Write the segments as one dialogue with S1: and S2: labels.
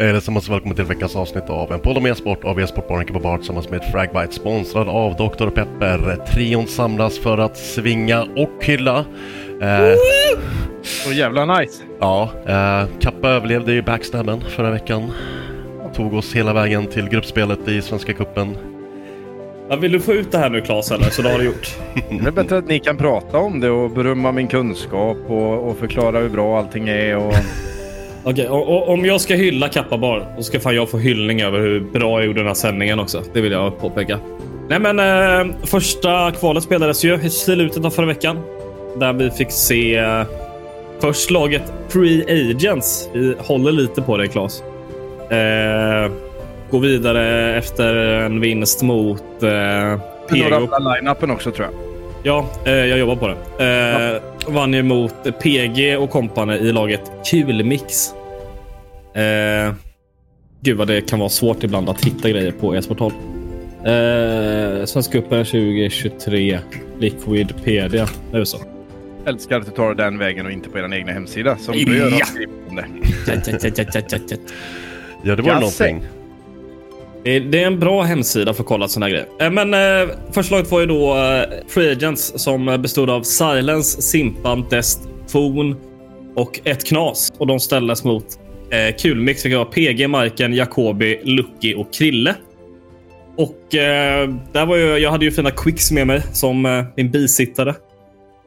S1: Allesammans välkommen till veckans avsnitt av en podd om e-sport av e-sportbaren Bar tillsammans med Fragbite sponsrad av Dr. Pepper. Trion samlas för att svinga och hylla. Eh,
S2: Så jävla nice.
S1: ja, eh, Kappa överlevde ju backstabben förra veckan. Tog oss hela vägen till gruppspelet i Svenska Cupen.
S3: Ja, vill du få ut det här nu Claes eller? Så det har du gjort.
S2: Det är bättre att ni kan prata om det och berömma min kunskap och, och förklara hur bra allting är. Och...
S3: Okej, och, och, om jag ska hylla Kappa Bar, då ska fan jag få hyllning över hur bra jag gjorde den här sändningen också. Det vill jag påpeka. Nej men, eh, första kvalet spelades ju i slutet av förra veckan. Där vi fick se eh, först laget pre-agents. Vi håller lite på det Claes. Eh, gå vidare efter en vinst mot eh,
S2: Några
S3: PGO.
S2: line-upen också tror jag.
S3: Ja, eh, jag jobbar på det. Eh, Vann ju mot PG och kompani i laget Kulmix. Eh, gud vad det kan vara svårt ibland att hitta grejer på e-sporthåll. Eh, Svenska cupen 2023. Liquidpedia. Det är så.
S2: Älskar att du tar den vägen och inte på er egna hemsida. Som du gör
S3: Ja.
S2: skriver om det.
S1: Ja, det var
S2: Jasse.
S1: någonting.
S3: Det är, en bra hemsida för att kolla såna här grejer. Eh, men eh, första laget var ju då eh, Free Agents som bestod av Silence, Simpan, Dest, Fon och ett Knas. Och de ställdes mot eh, Kulmix, vilket var PG, Marken, Jacobi, Lucky och Krille. Och eh, där var ju, jag hade ju fina quicks med mig som eh, min bisittare.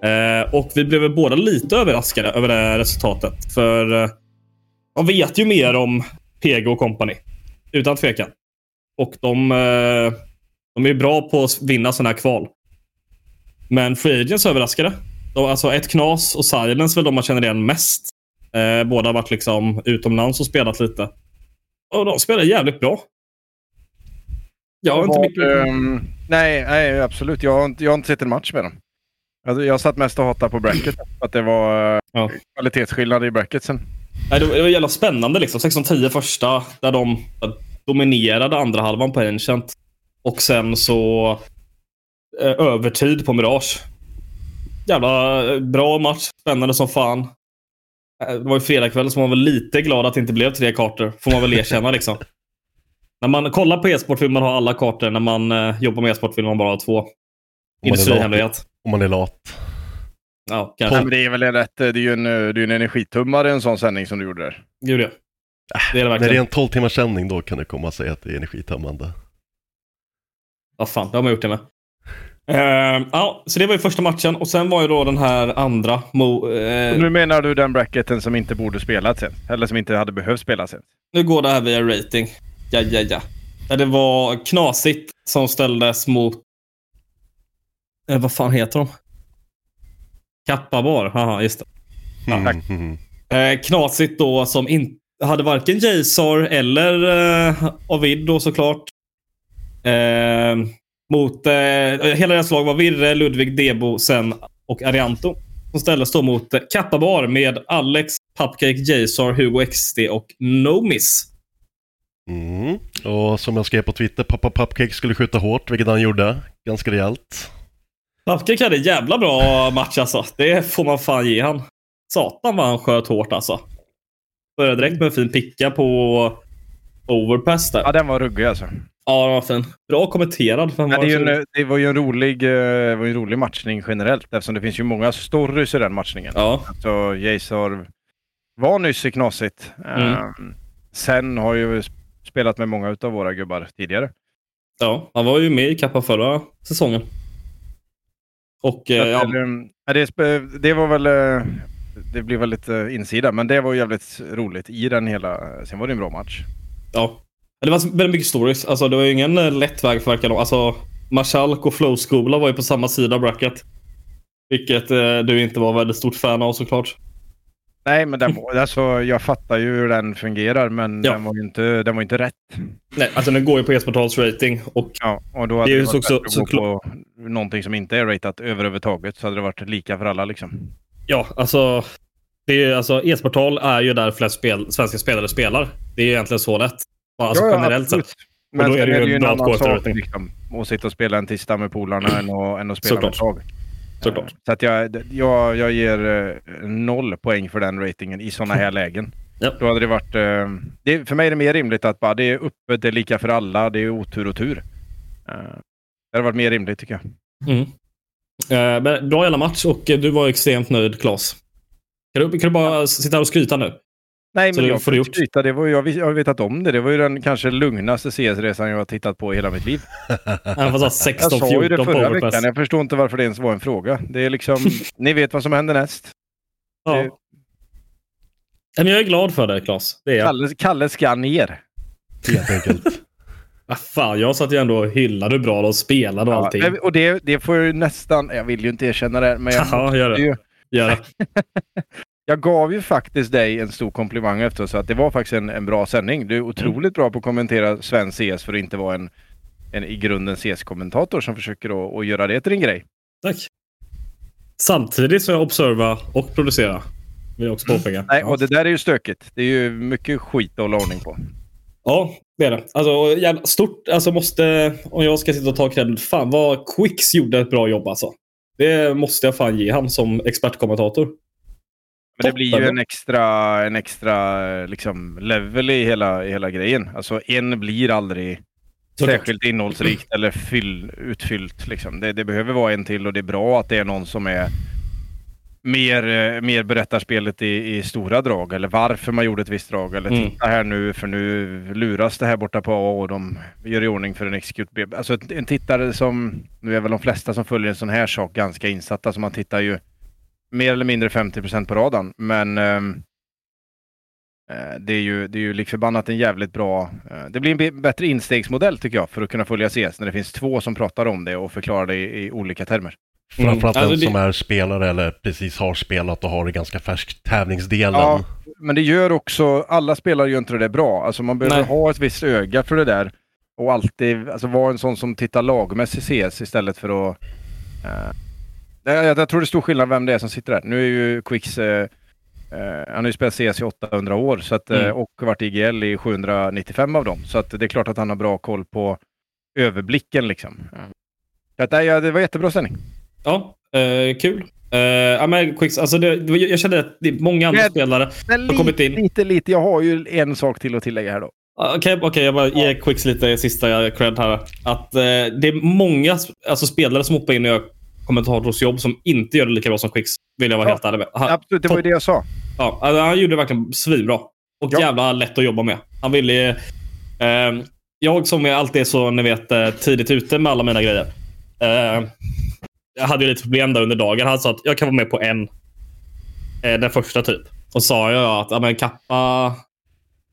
S3: Eh, och vi blev väl båda lite överraskade över det här resultatet. För eh, man vet ju mer om PG och company. Utan tvekan. Och de, eh, de är bra på att vinna sådana här kval. Men Free Agents överraskade. De, alltså ett Knas och Silence väl de man känner igen mest. Eh, båda har varit liksom utomlands och spelat lite. Och de spelar jävligt bra. Jag har inte
S2: Vad,
S3: mycket...
S2: ehm, nej, nej, absolut. Jag har, inte, jag har inte sett en match med dem. Jag, jag satt mest och hatade på bracket. att det var eh,
S3: Ja.
S2: kvalitetsskillnad i bracketsen.
S3: Nej, det var, det var jävla spännande liksom. 16-10 första, där de dominerade andra halvan på Ancient. Och sen så eh, övertid på Mirage. Jävla eh, bra match. Spännande som fan. Eh, Det var ju fredagkväll så man var väl lite glad att det inte blev tre kartor. Får man väl erkänna liksom. När man kollar på e-sport vill man ha alla kartor. När man eh, jobbar med e-sport vill man bara ha två. Industrihemlighet.
S1: Om man är lat.
S3: Ja,
S2: Nej,
S3: kanske.
S2: men det är väl rätt. Det är ju en, eh, det är en energitummare en sån sändning som du gjorde där.
S3: Gud ja. Det är det
S1: När det är en 12 timmars sändning då kan det komma och säga att det är energitömmande.
S3: Vad fan, det har man gjort det med. Ehm, ja, så det var ju första matchen och sen var ju då den här andra. Mo,
S2: Och nu menar du den bracketen som inte borde spelat sen? Eller som inte hade behövt spelas sen?
S3: nu går det här via rating. Ja, ja, ja. Det var knasigt som ställdes mot... Eh, vad fan heter de? Kappabar. Haha, just det.
S1: Mm,
S2: tack.
S1: mm.
S3: Eh, knasigt då som inte hade varken Jazar eller eh, Avid då såklart. Eh, Mot, eh, hela deras lag var Virre, Ludvig, Debo, Sen och Arianto. Som ställdes då mot eh, Kappabar med Alex, Pupcake, Jaysar, Hugo XD och Nomis.
S1: Mm. Och som jag skrev på Twitter, pappa Pupcake skulle skjuta hårt, vilket han gjorde. Ganska rejält.
S3: Pupcake hade en jävla bra match alltså. Det får man fan ge han. Satan vad han sköt hårt alltså. Började direkt med en fin picka på overpass där.
S2: Ja, den var ruggig alltså.
S3: Ja, den var fin. Bra kommenterad.
S2: Ja, det, ju en, det var ju en rolig, eh, var en rolig matchning generellt eftersom det finns ju många stories i den matchningen.
S3: Ja.
S2: Alltså, Jason var nyss i Knasigt.
S3: Mm.
S2: Um, sen har ju spelat med många av våra gubbar tidigare.
S3: Ja, han var ju med i Kappa förra säsongen. Och eh, ja,
S2: ja, det, det var väl... Det blir väl lite insida, men det var jävligt roligt i den hela... Sen var det en bra match.
S3: ja. Det var väldigt mycket stories. Alltså, det var ju ingen eh, lätt väg för verkar Alltså, Marskalk och Flow-skola var ju på samma sida bracket. Vilket eh, du inte var väldigt stort fan av såklart.
S2: Nej, men den, alltså, jag fattar ju hur den fungerar, men
S3: Ja.
S2: den var ju inte, den var inte rätt.
S3: Nej, alltså den går ju på e-sportals rating. Och
S2: Ja, och då hade
S3: Det
S2: det, varit
S3: så-
S2: bättre
S3: så-
S2: att gå på någonting som inte är ratat överhuvudtaget, så hade det varit lika för alla liksom.
S3: Ja, alltså. Det är, alltså e-sportal är ju där flest spel, svenska spelare spelar. Det är egentligen så lätt. Alltså generellt
S2: absolut.
S3: sett.
S2: Men
S3: då är det ju
S2: en
S3: bra att
S2: annan sak liksom, att sitta och spela en tisdag med polarna än att, än att spela med
S3: Såklart.
S2: ett lag.
S3: Såklart.
S2: Så att jag, jag, jag ger eh, noll poäng för den ratingen i sådana här lägen.
S3: Ja.
S2: Då hade det varit... eh, Det, för mig är det mer rimligt att bara det är öppet, det är lika för alla, det är otur och tur. Eh, Det hade varit mer rimligt tycker jag.
S3: Mm. Eh, men bra jävla match och du var extremt nöjd, Claes. Kan du, kan du bara sitta här och skryta nu?
S2: Nej, men
S3: det
S2: jag
S3: får gjort.
S2: skryta. Det var, jag, har vetat om det. Det var ju den kanske lugnaste CS-resan jag har tittat på i hela mitt liv.
S3: Även fast
S2: Jag sa ju
S3: 16-14
S2: det förra veckan. Jag förstår inte varför det ens var en fråga. Det är liksom, ni vet vad som händer näst.
S3: Ja.
S2: det-
S3: Men jag är glad för det, Claes. Det är jag.
S2: Kalle, Kalle ska ner.
S1: Helt enkelt.
S3: Ah, fan, jag satt ju ändå och hyllade bra de spelade och
S2: Ja,
S3: allting.
S2: och det, det får ju nästan, jag vill ju inte erkänna det, men jag,
S3: Haha, gör det.
S2: ju,
S3: Gör det.
S2: jag gav ju faktiskt dig en stor komplimang efter så att det var faktiskt en, en bra sändning. Du är otroligt bra på att kommentera svensk CS för att inte vara en, en i grunden CS-kommentator som försöker att, göra det till en grej.
S3: Tack. Samtidigt som jag observar och producerar. Vill jag också påpeka.
S2: Nej,
S3: ja.
S2: och det där är ju stökigt. Det är ju mycket skit att hålla ordning på.
S3: Ja, det är det. Alltså, jävla stort. Alltså måste... Om jag ska sitta och ta credit. Fan vad Quicks gjorde ett bra jobb alltså. Det måste jag fan ge han som expertkommentator.
S2: Men det blir ju en extra, en extra liksom, level i hela, i hela grejen. Alltså en blir aldrig
S3: Såklart.
S2: särskilt innehållsrikt eller fyll, utfyllt. Liksom. Det, det behöver vara en till och det är bra att det är någon som är mer, eh, mer berättar spelet i, i stora drag eller varför man gjorde ett visst drag. Eller
S3: Mm.
S2: titta här nu för nu luras det här borta på A och de gör i ordning för en execute B. Alltså en tittare som, nu är väl de flesta som följer en sån här sak ganska insatta så man tittar ju mer eller mindre 50% på radarn. Men eh, det är ju, det är ju lik förbannat en jävligt bra... eh, det blir en bättre instegsmodell tycker jag för att kunna följa CS när det finns två som pratar om det och förklarar det i, i olika termer.
S3: Mm.
S1: Framförallt
S3: Alltså,
S1: den
S3: det-
S1: som är spelare eller precis har spelat och har det ganska färskt tävlingsdelen.
S2: Ja, men det gör också... Alla spelare gör inte det där bra. Alltså man behöver
S3: Nej.
S2: ha ett visst öga för det där. Och alltid alltså vara en sån som tittar lagmässigt CS istället för att... eh, jag, jag, tror det är stor skillnad vem det är som sitter där. Nu är ju Quicks... eh, eh, han har ju spelat CS i 800 år så att,
S3: Mm.
S2: och varit IGL i 795 av dem. Så att det är klart att han har bra koll på överblicken liksom. Så att, nej, ja, det var jättebra sändning.
S3: Ja, eh, kul. Ja, men Quicks, alltså det, jag kände att det är många andra
S2: Men-
S3: spelare.
S2: Men
S3: Har kommit in.
S2: lite, lite. Jag har ju en sak till att tillägga här då.
S3: Okej, okej, jag bara ger Quicks lite sista cred här. Att eh, det är många alltså, spelare som hoppar in och gör kommentatorsjobb som inte gör det lika bra som Quicks. Vill jag vara
S2: Ja.
S3: helt ärlig med. Han,
S2: Absolut, det var ju det jag sa.
S3: ja, alltså, han gjorde det verkligen svinbra. Och
S2: Ja.
S3: jävla lätt att jobba med. Han ville... Eh, jag som är alltid är så, ni vet, eh, tidigt ute med alla mina grejer. Jag hade ju lite problem där under dagen. Han sa att jag kan vara med på en. Eh, den första typ. Och sa jag att ja, men kappa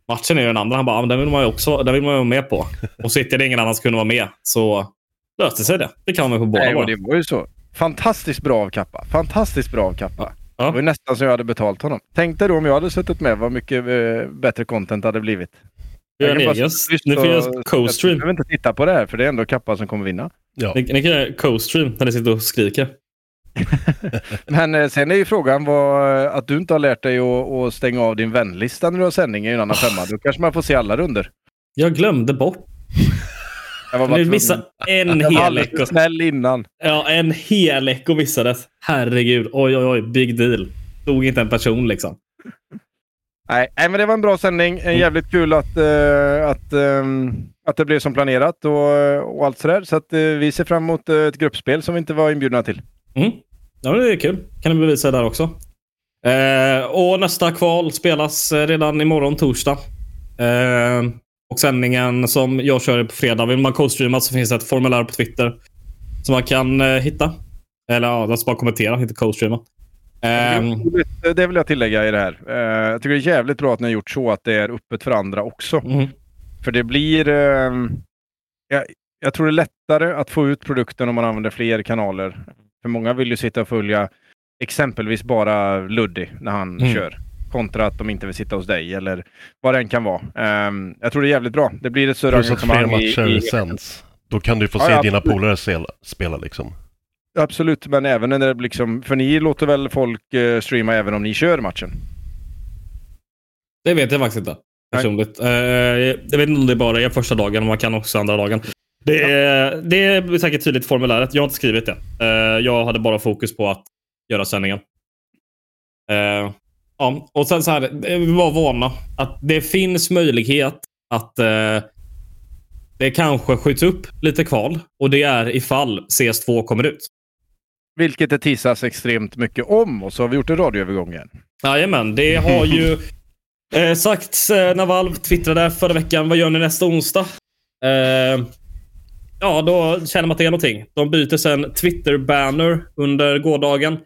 S3: matchen är ju den andra. Han bara, ja, men den vill man ju också den vill man vara med på. Och sitter det ingen annan som kunde vara med så löste sig det. Det kan man med på båda
S2: Nej, det var ju så. Fantastiskt bra av Kappa. Fantastiskt bra av Kappa.
S3: Ja.
S2: Det var ju nästan så jag hade betalt honom. Tänk dig då om jag hade suttit med vad mycket eh, bättre content hade blivit. Jag bara
S3: egen.
S2: sitta tyst
S3: Nu
S2: och-
S3: finns
S2: Jag
S3: co-stream.
S2: behöver inte titta på det här för det är ändå Kappa som kommer vinna.
S3: Ja. Ni, ni kan göra co-stream när ni sitter och skriker.
S2: Men eh, sen är ju frågan vad, att du inte har lärt dig att, att stänga av din vänlista när du har sändning i en annan femma. Då kanske man får se alla runder.
S3: Jag glömde bort. Jag var bara du missade en hel eko.
S2: snäll innan.
S3: Ja, en hel eko missades. Herregud. Oj, oj, oj. Big deal. Stod inte en person liksom.
S2: Nej, men det var en bra sändning. Mm. Jävligt kul att, uh, att, um, att det blev som planerat och, och allt sådär. Så att, uh, vi ser fram emot uh, ett gruppspel som vi inte var inbjudna till.
S3: Mm. Ja, det är kul. Kan du bevisa där också. Eh, och nästa kval spelas redan imorgon torsdag. Eh, och sändningen som jag kör på fredag. Vill man co-streama så finns det ett formulär på Twitter som man kan eh, hitta. Eller ja, alltså bara kommentera, inte co-streama.
S2: Det vill jag tillägga i det här. Uh, jag tycker det är jävligt bra att ni har gjort så att det är öppet för andra också. Mm. För det blir... Uh, jag, jag, tror det är lättare att få ut produkten om man använder fler kanaler. För många vill ju sitta och följa exempelvis bara Luddy när han mm. kör. Kontra att de inte vill sitta hos dig eller vad det än kan vara. Um, jag tror det är jävligt bra. Det blir ett större
S1: engagemang. Plus matcher i, i... sänds. Då kan du få se ja, dina polare spela liksom.
S2: Absolut, men även när det liksom... För ni låter väl folk uh, streama även om ni kör matchen?
S3: Det vet jag faktiskt inte. Personligt. Uh, jag vet inte om det bara är första dagen, man kan också andra dagen. Det är, ja. det är säkert tydligt i formuläret. Jag har inte skrivit det. Uh, jag hade bara fokus på att göra sändningen. Uh, ja, och sen så här, vi var vana att det finns möjlighet att det kanske skjuts upp lite kval och det är ifall CS2 kommer ut.
S2: Vilket det tissas extremt mycket om och så har vi gjort en radioövergång igen.
S3: Jajamän, det har ju eh, sagts eh, när Valve twittrade förra veckan. Vad gör ni nästa onsdag? Eh, ja, då känner man att det är någonting. De byter sen Twitter-banner under gårdagen.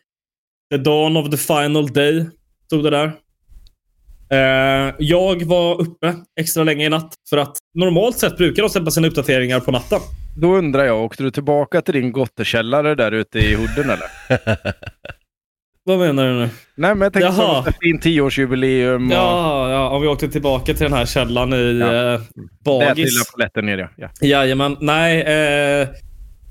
S3: The dawn of the final day, stod det där. Eh, jag var uppe extra länge i natt för att normalt sett brukar de släppa sina uppdateringar på natten.
S2: Då undrar jag, åkte du tillbaka till din gottekällare där ute i Hooden eller?
S3: Vad menar du nu?
S2: Nej, men jag tänkte Jaha. som din tioårsjubileum. Och...
S3: Ja, ja, om vi åkte tillbaka till den här källaren i ja. eh, Bagis.
S2: Den lilla polletten ner ja.
S3: Jajamän. Nej, eh,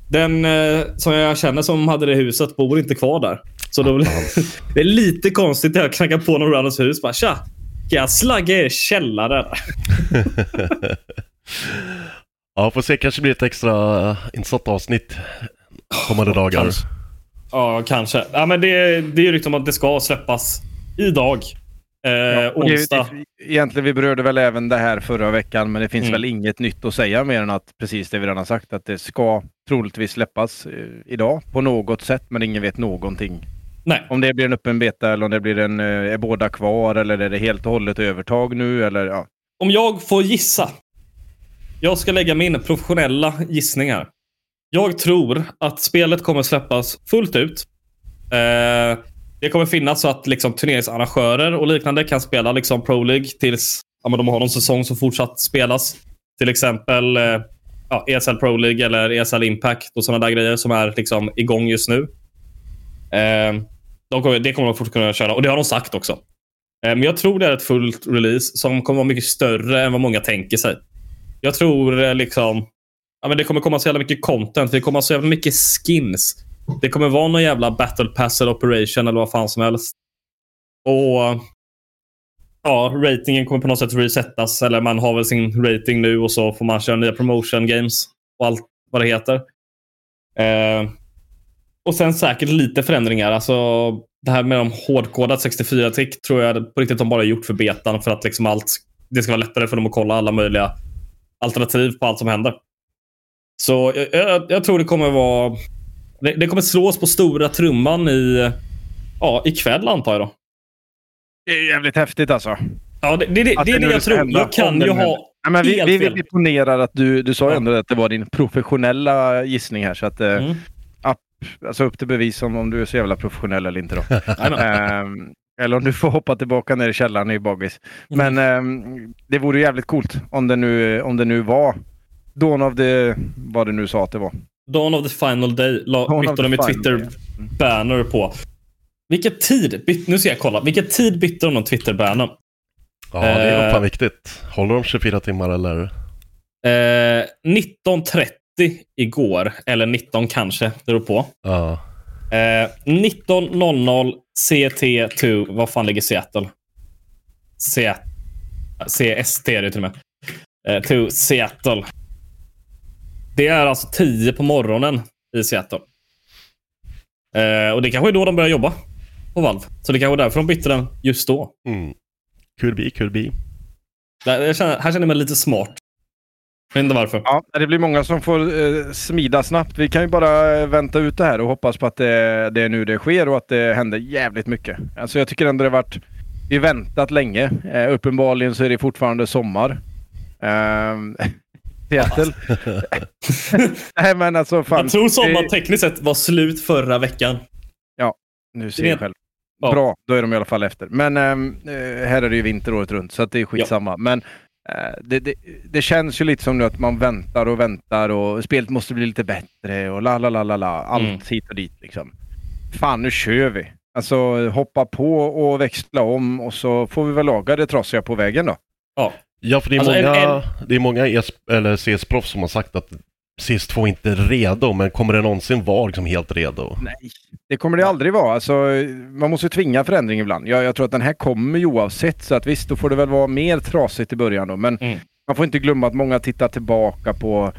S3: den eh, som jag känner som hade det huset bor inte kvar där. Så då, det är lite konstigt att jag knackar på någon randoms hus. Bara, Tja, kan jag slagga er källare?
S1: Ja, får se. Kanske blir ett extra uh, insatt avsnitt kommande dagar.
S3: Kanske. Ja, kanske. Ja, men det, det är ju liksom att det ska släppas idag. Eh, ja, onsdag.
S2: Det, egentligen, vi berörde väl även det här förra veckan, men det finns mm. väl inget nytt att säga mer än att precis det vi redan har sagt, att det ska troligtvis släppas eh, idag på något sätt, men ingen vet någonting.
S3: Nej.
S2: Om det blir en öppen beta eller om det blir en, eh, är båda kvar eller är det helt och hållet övertag nu eller ja.
S3: Om jag får gissa jag ska lägga min professionella gissning här. Jag tror att spelet kommer släppas fullt ut. Eh, det kommer finnas så att liksom, turneringsarrangörer och liknande kan spela liksom, Pro League tills ja, men de har någon säsong som fortsatt spelas. Till exempel eh, ja, ESL Pro League eller ESL Impact och sådana där grejer som är liksom, igång just nu. Eh, de kommer, det kommer de fortfarande kunna köra och det har de sagt också. Eh, men jag tror det är ett fullt release som kommer vara mycket större än vad många tänker sig. Jag tror eh, liksom... Ja, men det kommer komma så jävla mycket content. Det kommer så jävla mycket skins. Det kommer vara någon jävla battle pass eller operation eller vad fan som helst. Och ja, ratingen kommer på något sätt resettas. Eller man har väl sin rating nu och så får man köra nya promotion games och allt vad det heter. Eh, och sen säkert lite förändringar. Alltså, det här med de hårdkodat 64 tick tror jag på riktigt de bara gjort för betan för att liksom allt det ska vara lättare för dem att kolla alla möjliga alternativ på allt som händer. Så jag, jag, jag tror det kommer vara... Det, det, kommer slås på stora trumman i, ja, ikväll antar jag då.
S2: Det är jävligt häftigt alltså.
S3: Ja, det, det, det, det är det jag tror. Jag kan ju ha
S2: Ja, men vi, vi, vi imponerar att du, du sa ja. ändå att det var din professionella gissning här. Så att, eh, mm. alltså upp till bevis om, om du är så jävla professionell eller inte. Då. um, eller om du får hoppa tillbaka ner i källaren i Bagis. Men mm. det vore jävligt coolt om det nu, om det nu var Dawn of the... Vad det nu sa att det var.
S3: Dawn of the final day. bytte de med Twitter-banner på. Vilken tid? Byt, nu ska jag kolla. Vilken tid bytte de Twitter-bannern?
S1: Ja, det är nog fan eh, viktigt. Håller de 24 timmar eller?
S3: Eh, 19.30 igår, eller 19 kanske, det beror på.
S1: Ja.
S3: Eh, 19.00 CT2, vad fan ligger Seattle? C CST är det till och med. Eh, to Seattle. Det är alltså 10 på morgonen i Seattle. Eh, och det kanske är då de börjar jobba på Valve. Så det kanske är därför de bytte den just då.
S1: Mm. Could be, could be.
S3: Där- Jag känner, här känner jag mig lite smart. Jag vet inte varför.
S2: Ja, det blir många som får eh, smida snabbt. Vi kan ju bara eh, vänta ut det här och hoppas på att det, det är nu det sker och att det händer jävligt mycket. Alltså jag tycker ändå det har varit... Vi väntat länge. Eh, uppenbarligen så är det fortfarande sommar. Ehm, Seattle. Nej men alltså fan.
S3: Jag tror sommaren tekniskt sett var slut förra veckan.
S2: Nu ser jag själv.
S3: Ja.
S2: Bra, då är de i alla fall efter. Men eh, här är det ju vinter året runt så det är skitsamma. Men eh, det, det, det känns ju lite som nu att man väntar och väntar och spelet måste bli lite bättre och la la la la la. Allt
S3: Mm.
S2: hit och dit liksom. Fan, nu kör vi. Alltså hoppa på och växla om och så får vi väl laga det trasiga på vägen då.
S3: Ja.
S1: Ja, för det är
S3: Alltså, en-
S1: många, det är många ES, eller CS-proffs som har sagt att CS2 inte är redo, men kommer det någonsin vara liksom helt redo?
S2: Nej, det kommer det aldrig vara. Alltså, man måste tvinga förändring ibland. Jag, jag tror att den här kommer ju oavsett, så att visst, då får det väl vara mer trasigt i början då. Men
S3: Mm.
S2: man får inte glömma att många tittar tillbaka på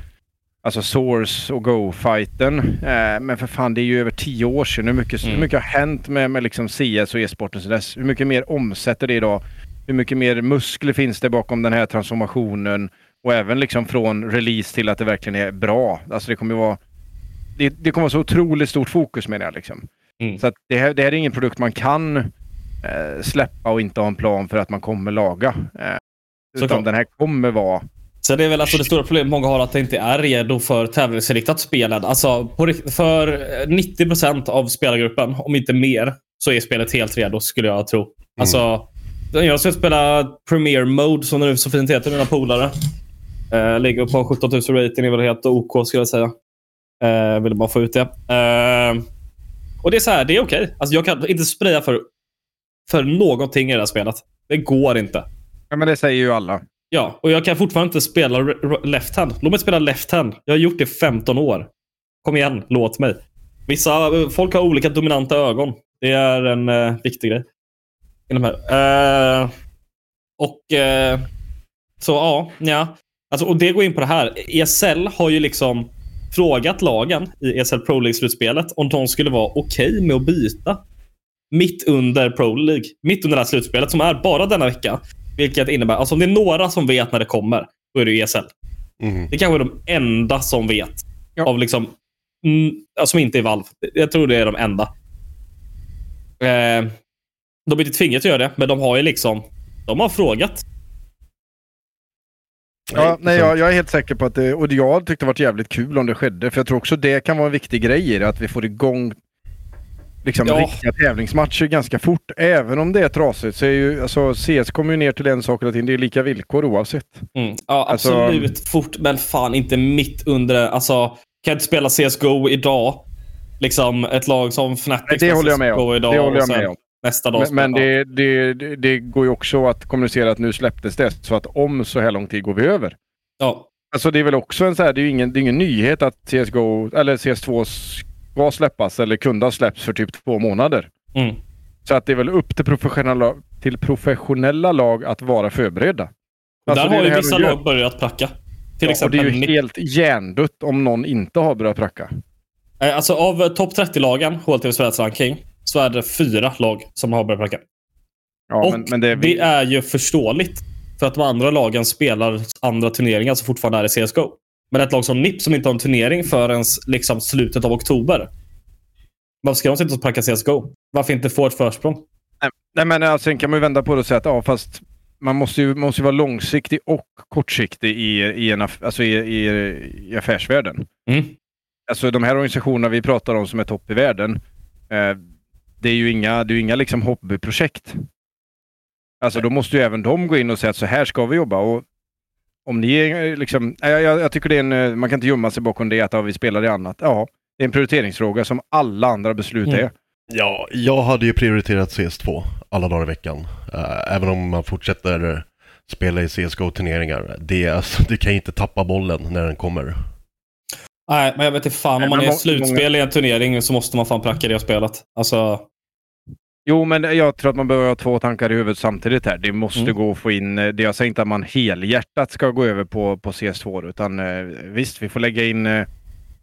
S2: alltså Source och Go-fighten. Eh, men för fan, det är ju över tio år sedan. Hur mycket,
S3: Mm.
S2: hur mycket har hänt med, med liksom CS och e-sporten sedan dess? Hur mycket mer omsätter det idag? Hur mycket mer muskler finns det bakom den här transformationen? Och även liksom från release till att det verkligen är bra. Alltså det kommer vara... Det, det kommer vara så otroligt stort fokus med det liksom.
S3: Mm.
S2: Så det, här, det här är ingen produkt man kan eh, släppa och inte ha en plan för att man kommer laga. Eh, utan
S3: Såklart.
S2: den här kommer vara...
S3: Så det är väl alltså det stora problemet många har att det inte är redo för tävlingsinriktat spel än. Alltså på, för eh, 90% av spelargruppen, om inte mer, så är spelet helt redo skulle jag tro. Alltså, jag ska spela Premier Mode som det nu så fint heter, mina polare. Eh, ligger på 17 000 rating, är väl helt OK skulle jag säga. Eh, ville bara få ut det. Eh, och det är så här, det är okej. Alltså, jag kan inte spraya för, för någonting i det här spelet. Det går inte.
S2: Ja men det säger ju alla.
S3: Ja, och jag kan fortfarande inte spela left hand. Låt mig spela left hand. Jag har gjort det i 15 år. Kom igen, låt mig. Vissa folk har olika dominanta ögon. Det är en eh, viktig grej. I de här. Eh, och eh, så ja, ja. Alltså, och det går in på det här. ESL har ju liksom frågat lagen i ESL Pro League-slutspelet om de skulle vara okej med att byta mitt under Pro League. Mitt under det här slutspelet som är bara denna vecka. Vilket innebär, alltså om det är några som vet när det kommer, då är det ju ESL.
S1: Mm.
S3: Det kanske är de enda som vet.
S2: Ja.
S3: Av liksom, mm, som inte är Valve. Jag tror det är de enda. Eh, de är inte tvingade att göra det, men de har ju liksom, de har frågat.
S2: Ja, nej, jag, jag är helt säker på att det, och jag tyckte det varit jävligt kul om det skedde. För jag tror också det kan vara en viktig grej i det, att vi får igång liksom
S3: Ja.
S2: riktiga tävlingsmatcher ganska fort. Även om det är trasigt så är ju, alltså CS kommer ju ner till en sak hela tiden. Det är lika villkor oavsett.
S3: Mm. Ja,
S2: Alltså-
S3: absolut fort, men fan inte mitt under. Alltså, kan jag inte spela CSGO idag? Liksom ett lag som Fnatic
S2: det håller jag med om.
S3: Idag,
S2: Det håller jag med om.
S3: Nästa dag
S2: Men, men det, det, det, det går ju också att kommunicera att nu släpptes det, så att om så här lång tid går vi över.
S3: Ja,
S2: Alltså det är väl också en så här, det är ju ingen, det är ingen nyhet att CSGO, eller CS2 ska släppas eller kunde ha släppts för typ två månader.
S3: mm.
S2: Så att det är väl upp till professionella, till professionella lag att vara förberedda. Alltså,
S3: Där har ju vissa lag börjat pracka. Till
S2: Ja, och det
S3: exempel
S2: är ju helt hjärndött om någon inte har börjat pracka.
S3: Alltså av eh, topp 30-lagen, HLTVs världsranking, så är det fyra lag som har börjat pracka.
S2: Ja,
S3: och
S2: men, men det,
S3: det är ju förståeligt. För att de andra lagen spelar andra turneringar som fortfarande är i CSGO. Men ett lag som NIP som inte har en turnering förrän liksom slutet av oktober. Varför ska de sitta och pracka CSGO? Varför inte få ett försprång?
S2: Nej men alltså, sen kan man ju vända på det och säga att ja, fast man måste ju, måste ju vara långsiktig och kortsiktig i, i, en, aff- alltså i, i, i affärsvärlden.
S3: Mm.
S2: Alltså de här organisationerna vi pratar om som är topp i världen. Eh, det är ju inga, det är inga liksom hobbyprojekt. Alltså då måste ju även de gå in och säga att så här ska vi jobba. Och om ni är liksom, nej, jag, jag tycker det är en, eh, man kan inte gömma sig bakom det att ja, vi spelar i annat. Ja, det är en prioriteringsfråga som alla andra beslut
S3: Mm.
S2: är.
S1: Ja, jag hade ju prioriterat CS2 alla dagar i veckan. Eh, även om man fortsätter spela i CSGO-turneringar. Det, alltså, du kan ju inte tappa bollen när den kommer.
S3: Nej, men jag vet inte fan. Om man är i slutspel i en turnering så måste man fan pracka det spelet. Alltså,
S2: Jo, men jag tror att man behöver ha två tankar i huvudet samtidigt här. Det måste
S3: Mm.
S2: gå att få in... eh, Det jag säger inte att man helhjärtat ska gå över på, på CS2, utan eh, visst, vi får lägga in eh,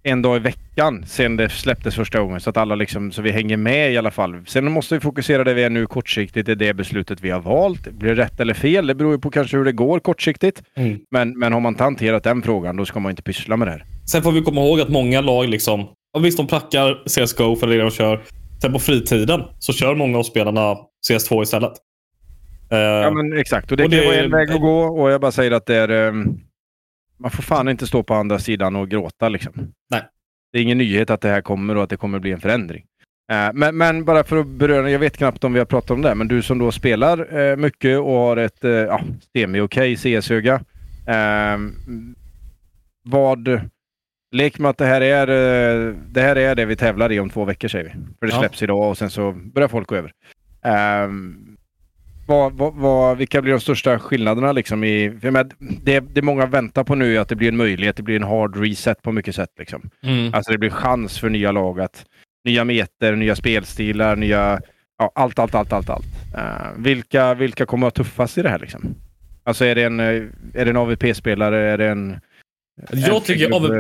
S2: en dag i veckan sen det släpptes första gången så att alla liksom, så vi hänger med i alla fall. Sen måste vi fokusera där vi är nu kortsiktigt, det är det beslutet vi har valt. Blir det rätt eller fel? Det beror ju på kanske hur det går kortsiktigt.
S3: Mm.
S2: Men, men har man inte hanterat den frågan, då ska man inte pyssla med det här.
S3: Sen får vi komma ihåg att många lag liksom... Ja, visst, de prackar CSGO för det de kör. Sen på fritiden så kör många av spelarna CS2 istället. Eh,
S2: Ja, men exakt. Och det,
S3: Och
S2: kan
S3: det-
S2: vara en väg att gå och jag bara säger att det är... ehm, man får fan inte stå på andra sidan och gråta liksom.
S3: Nej.
S2: Det är ingen nyhet att det här kommer och att det kommer bli en förändring. Eh, men, men bara för att beröra, jag vet knappt om vi har pratat om det, men du som då spelar eh, mycket och har ett eh, ja, semi-okej CS-öga. ehm, vad... Lek med att det här, är, eh, det här är det vi tävlar i om två veckor säger vi. För det
S3: Ja.
S2: släpps idag och sen så börjar folk gå över. Ehm, vad, vad, vad, vilka blir de största skillnaderna liksom i... Menar, det, det många väntar på nu är att det blir en möjlighet, det blir en hard reset på mycket sätt. Liksom.
S3: mm.
S2: Alltså det blir chans för nya lag att... Nya meter, nya spelstilar, nya... Ja, allt, allt, allt, allt, allt. Eh, vilka, vilka kommer att vara tuffast i det här liksom? Alltså är det en, eh, är det en AVP-spelare? Är det en...
S3: Jag tycker av,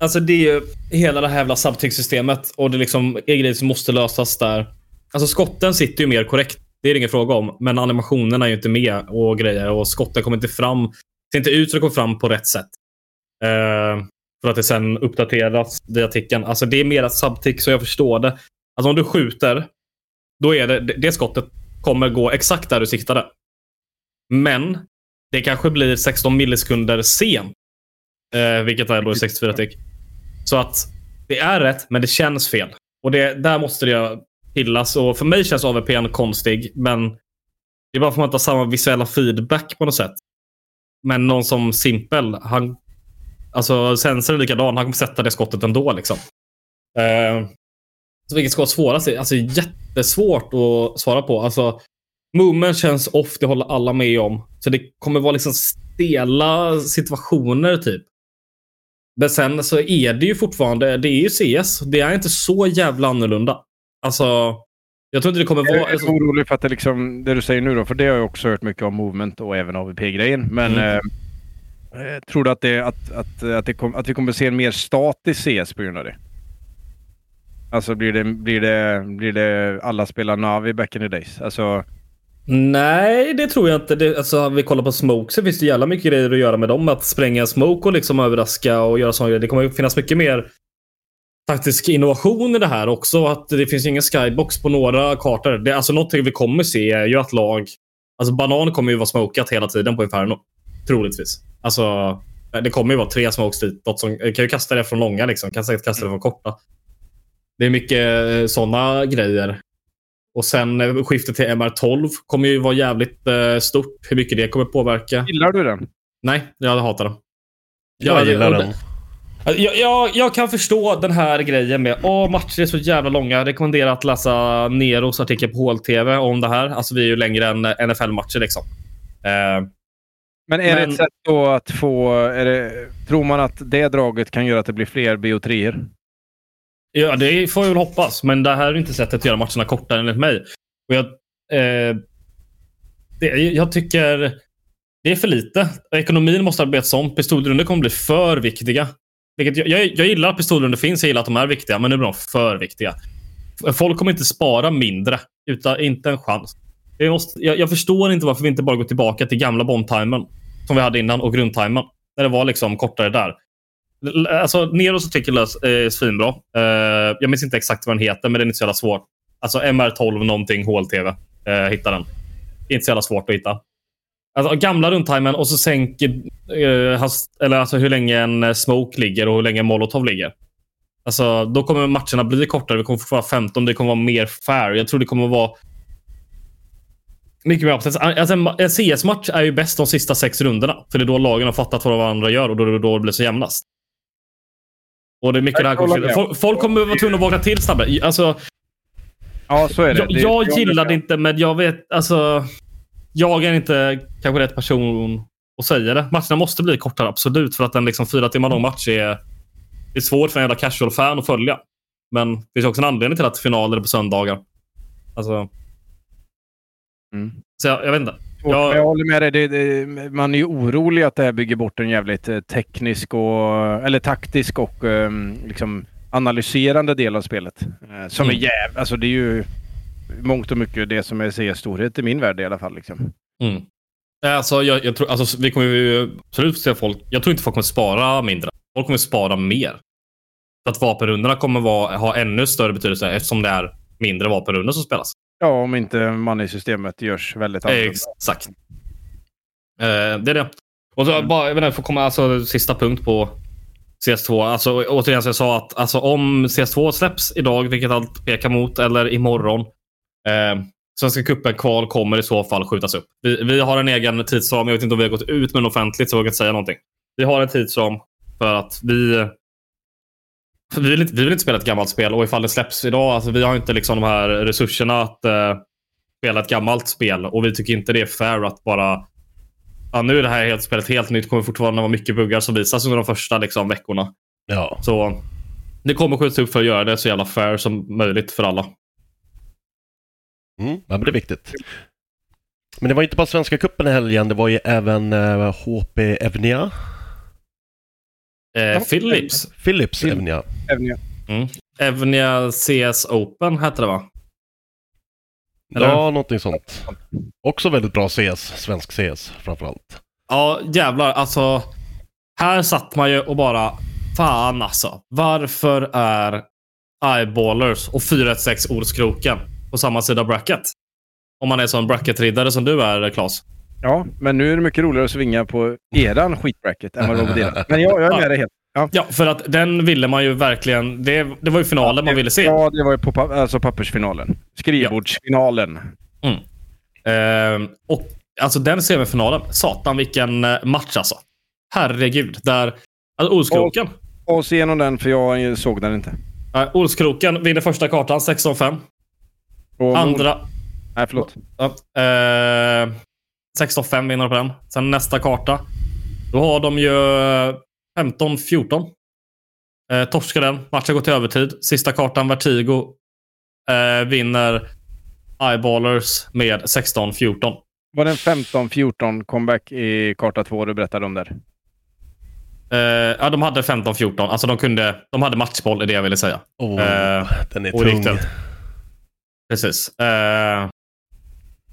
S3: Alltså det är ju hela det här jävla subtick-systemet och det liksom är grejer som måste lösas där. Alltså skotten sitter ju mer korrekt. Det är det ingen fråga om. Men animationerna är ju inte med och grejer och skotten kommer inte fram. Ser inte ut som det kommer fram på rätt sätt. Eh, för att det sen uppdateras i artikeln. Alltså det är mera subtick så jag förstår det. Alltså om du skjuter, då är det, det, det skottet kommer gå exakt där du siktade. Men det kanske blir 16 millisekunder sent. Eh, vilket är då 64 tick. Så att det är rätt, men det känns fel. Och det, där måste det pillas. Och för mig känns AVP konstig, men det är bara för att man inte har samma visuella feedback på något sätt. Men någon som Simpel, han... Alltså sensorn är likadan. Han kommer sätta det skottet ändå liksom. Eh, så vilket ska vara svårast? Alltså jättesvårt att svara på. Alltså Movement känns off, det håller alla med om. Så det kommer vara liksom stela situationer typ. Men sen så är det ju fortfarande, det är ju CS. Det är inte så jävla annorlunda. Alltså, jag tror inte det kommer
S2: Jag
S3: vara...
S2: är så orolig för att det, liksom, det du säger nu då, för det har jag också hört mycket om movement och även AVP-grejen. Men
S3: Mm.
S2: eh, eh, tror du att, det, att, att, att, det kom, att vi kommer se en mer statisk CS på grund av det? Alltså blir det, blir det, blir det alla spelar Navi back in the days? Alltså,
S3: Nej, det tror jag inte. Det, alltså, vi kollar på Smoke så finns det jävla mycket grejer att göra med dem. Att spränga Smoke och liksom överraska och göra sådana grejer. Det kommer finnas mycket mer taktisk innovation i det här också. Att det finns ingen skybox på några kartor. Det, alltså någonting vi kommer se är ju att lag... Alltså banan kommer ju vara smokat hela tiden på Inferno. Troligtvis. Alltså, det kommer ju vara tre smokes ditåt. Som, kan ju kasta det från långa liksom. Kan säkert kasta det från korta. Det är mycket eh, sådana grejer. Och sen eh, skiftet till MR12 kommer ju vara jävligt eh, stort. Hur mycket det kommer påverka.
S2: gillar du den?
S3: Nej, jag hatar det.
S1: Jag gillar
S3: och-
S1: den.
S3: Jag, jag, jag kan förstå den här grejen med att matcher är så jävla långa. Jag rekommenderar att läsa Neros artikel på HLTV om det här. Alltså vi är ju längre än NFL-matcher liksom. Eh,
S2: Men är det
S3: Men-
S2: ett sätt då att få... Är det, tror man att det draget kan göra att det blir fler BO3-er?
S3: Ja, det får jag väl hoppas. Men det här är inte sättet att göra matcherna kortare enligt mig. Och jag, eh, det, jag tycker det är för lite. Ekonomin måste arbetas om. Pistolrundor kommer bli för viktiga. Vilket jag, jag, jag gillar att pistolrundor finns. Jag gillar att de är viktiga. Men nu blir de för viktiga. Folk kommer inte spara mindre. Utan inte en chans. Jag, måste, jag, jag förstår inte varför vi inte bara går tillbaka till gamla bombtimern. Som vi hade innan och grundtimern. När det var liksom kortare där. Alltså, Nero så tycker jag är eh, svinbra. Uh, jag minns inte exakt vad den heter, men den är inte så jävla svår. Alltså MR12 någonting HLTV. Uh, eh, hitta den. Inte så jävla svårt att hitta. Alltså, gamla rundtimern och så sänker uh, hast, eller alltså hur länge en smoke ligger och hur länge en molotov ligger. Alltså, då kommer matcherna bli kortare. Vi kommer få vara 15. Det kommer vara mer fair. Jag tror det kommer vara mycket mer uppsätt. Alltså, en CS-match är ju bäst de sista sex rundorna. För det är då lagen har fattat vad varandra gör och då, då, då det blir så jämnast. Och det är mycket det här kommer folk, kommer vara tvungna att vakna till snabbare. Alltså,
S2: Ja, så är det.
S3: jag,
S2: det
S3: jag gillar det inte, men jag vet... Alltså, jag är inte kanske rätt person att säga det. Matcherna måste bli kortare, absolut. För att en liksom fyra timmar lång match är... det är svårt för en jävla casual-fan att följa. Men det finns också en anledning till att finaler är på söndagar. Alltså...
S2: Mm.
S3: Så jag, jag vet inte.
S2: Jag, jag håller med dig. Det, det, man är ju orolig att det här bygger bort en jävligt eh, teknisk och, eller taktisk och um, liksom analyserande del av spelet. Uh, som mm. är jäv... Alltså det är ju mångt och mycket det som är CS storhet i min värld i alla fall. Liksom.
S3: Mm. Alltså, jag, jag, tror, alltså, vi kommer ju absolut se folk. Jag tror inte folk kommer spara mindre. Folk kommer spara mer. För att vapenrundorna kommer vara, ha ännu större betydelse eftersom det är mindre vapenrundor som spelas.
S2: Ja, om inte money-systemet görs väldigt annorlunda.
S3: Exakt. Eh, det är det. Och så mm. bara, jag inte, för komma, alltså sista punkt på CS2. Alltså återigen, så jag sa att alltså, om CS2 släpps idag, vilket allt pekar mot, eller imorgon. Eh, Svenska cupen kval kommer i så fall skjutas upp. Vi, vi har en egen tidsram. Jag vet inte om vi har gått ut med den offentligt, så jag vågar inte säga någonting. Vi har en tidsram för att vi för vi, vill inte, vi vill inte spela ett gammalt spel och ifall det släpps idag, alltså vi har inte liksom de här resurserna att uh, spela ett gammalt spel och vi tycker inte det är fair att bara ja, nu är det här helt, spelet helt nytt. kommer fortfarande vara mycket buggar som visas under de första liksom, veckorna.
S1: Ja.
S3: Så det kommer skjutas upp för att göra det så jävla fair som möjligt för alla.
S1: Mm, det är viktigt. Men det var inte bara Svenska cupen i helgen, det var ju även uh, HP Evnia
S3: Eh, Philips.
S1: Philips Evnia.
S2: Evnia.
S3: Mm. Evnia CS Open hette det va?
S1: Eller? Ja, någonting sånt. Också väldigt bra CS, svensk CS framförallt.
S3: Ja, jävlar. Alltså, här satt man ju och bara, fan alltså. Varför är Eyeballers och 416 Orskroken på samma sida bracket? Om man är sån bracket-riddare som du är, Klas.
S2: Ja, men nu är det mycket roligare att svinga på eran skitbracket än vad det var på deras. Men jag, jag är med dig helt.
S3: Ja. ja, för att den ville man ju verkligen... Det, det var ju finalen ja, man ville se.
S2: Ja, det var ju på alltså pappersfinalen. Skrivbordsfinalen.
S3: Mm. Uh, och alltså den semifinalen, satan vilken eh, match alltså. Herregud. Där... Alltså Olskroken.
S2: Och, och se igenom den, för jag såg den inte.
S3: Uh, Olskroken vinner första kartan, 16-5. Andra...
S2: Nej, förlåt.
S3: Uh, uh, 16-5 vinner på den. Sen nästa karta. Då har de ju 15-14. Eh, torskar den. Matchen går till övertid. Sista kartan, Vertigo, eh, vinner Eyeballers med 16-14.
S2: Var det en 15-14 comeback i karta 2 du berättade om där?
S3: Eh, ja, de hade 15-14. Alltså de kunde... De hade matchboll, är det jag ville säga.
S1: Oh, eh, den är tung.
S3: Precis. Eh,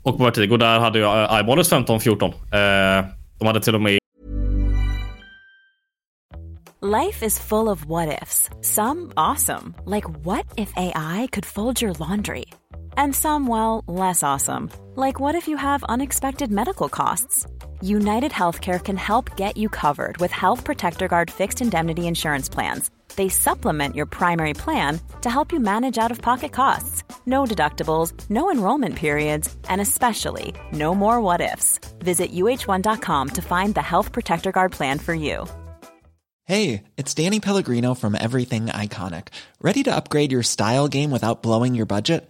S3: och på Vertigo, där hade jag Eyeballers 15-14. Eh, de hade till och med
S4: Life is full of what ifs. Some awesome. Like what if AI could fold your laundry? And some, well, less awesome. Like what if you have unexpected medical costs? United Healthcare can help get you covered with Health Protector Guard fixed indemnity insurance plans they supplement your primary plan to help you manage out of pocket costs. No deductibles, no enrollment periods, and especially no more what ifs. Visit uh1.com to find the Health Protector Guard plan for you.
S5: Hey, it's Danny Pellegrino from Everything Iconic. Ready to upgrade your style game without blowing your budget?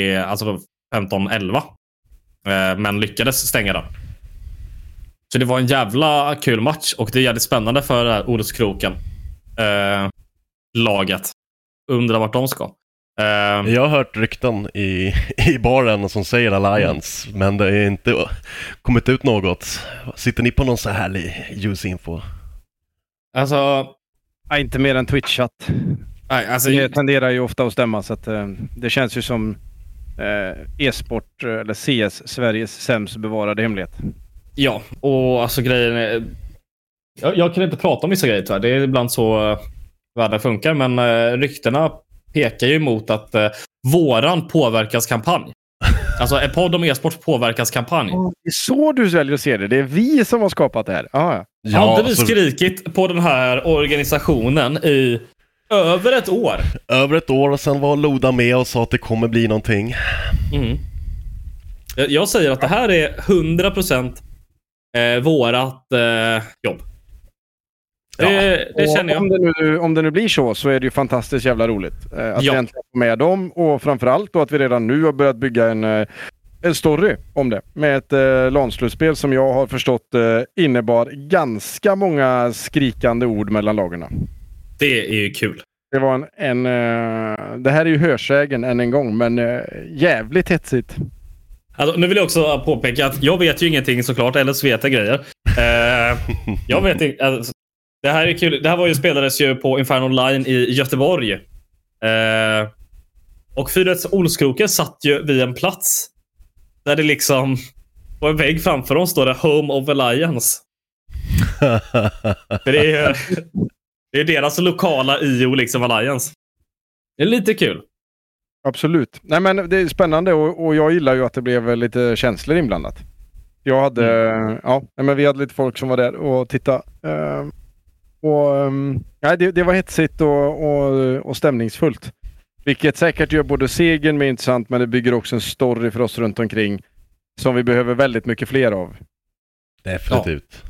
S3: Eh, Alltså 15-11. Eh, Men lyckades stänga den. Så det var en jävla kul match och det är jävligt spännande för det här Orustskroken. Eh, laget. Undrar vart de ska. Eh,
S1: Jag har hört rykten i, i baren som säger Alliance, men det är inte kommit ut något. Sitter ni på någon så här härlig ljus-info?
S3: alltså,
S2: inte mer än Twitch-chatt.
S3: nej, alltså,
S2: Det tenderar ju ofta att stämma så att eh, det känns ju som e-sport eh, eller CS, Sveriges sämst bevarade hemlighet.
S3: Ja, och alltså grejen är... Jag, jag kan inte prata om vissa grejer tyvärr. Det är ibland så uh, världen funkar. Men uh, ryktena pekar ju mot att uh, våran påverkanskampanj. Alltså en podd om e-sport påverkanskampanj.
S2: Det är så du väljer att se det. Det är vi som har skapat det här. Ah, ja.
S3: Hade vi
S1: alltså,
S3: skrikit på den här organisationen i över ett år.
S1: över ett år och sen var Loda med och sa att det kommer bli någonting.
S3: Mm. Jag- säger att det här är 100% eh, vårat eh, jobb. Det, det
S2: Och
S3: känner jag.
S2: Om det, nu, om det nu blir så så är det ju fantastiskt jävla roligt. Eh, att
S3: Ja.
S2: vi äntligen får med dem och framförallt då att vi redan nu har börjat bygga en, en story om det. Med ett eh, LAN-slutspel som jag har förstått eh, innebar ganska många skrikande ord mellan lagarna.
S3: Det är ju kul.
S2: Det var en... en eh, det här är ju hörsägen än en gång, men eh, jävligt hetsigt.
S3: Alltså, nu vill jag också påpeka att jag vet ju ingenting såklart, eller så vet jag grejer. Eh, jag vet inte. Alltså, det här är kul. Det här var ju, spelades ju på Inferno Online i Göteborg. Eh, och 4 Olskroken satt ju vid en plats där det liksom på en vägg framför dem står det Home of Alliance. För det är, det är deras lokala IO liksom Alliance. Det är lite kul.
S2: Absolut. Nej men det är spännande och, och jag gillar ju att det blev lite känslor inblandat. Jag hade, ja, nej, men vi hade lite folk som var där och tittade. Eh, och, ehm, nej, det, det var hetsigt och, och, och stämningsfullt. Vilket säkert gör både segern mer intressant men det bygger också en story för oss runt omkring som vi behöver väldigt mycket fler av.
S1: Definitivt.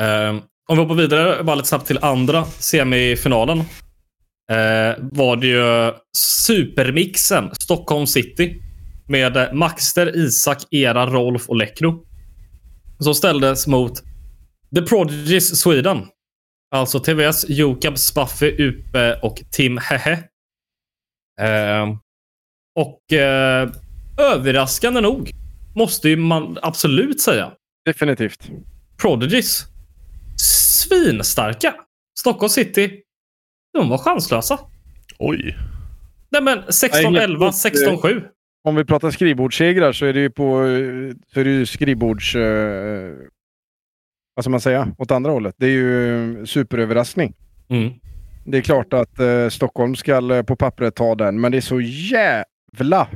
S3: Eh, om vi hoppar vidare bara lite snabbt till andra semifinalen. Eh, var det ju supermixen Stockholm City. Med Maxter, Isak, Era, Rolf och Lekro. Som ställdes mot The Prodigies Sweden. Alltså TVS, Jokab, Spaffy, Upe och Tim Hehe. Eh, och eh, överraskande nog måste ju man absolut säga
S2: Definitivt.
S3: Prodigies. Svinstarka. Stockholm City. De var chanslösa.
S1: Oj.
S3: Nej men 16-11, 16-7.
S2: Om vi pratar skrivbordssegrar så är det ju på så är det ju skrivbords... Eh, vad ska man säga? Åt andra hållet. Det är ju superöverraskning.
S3: Mm.
S2: Det är klart att eh, Stockholm ska eh, på pappret ta den, men det är så jävla...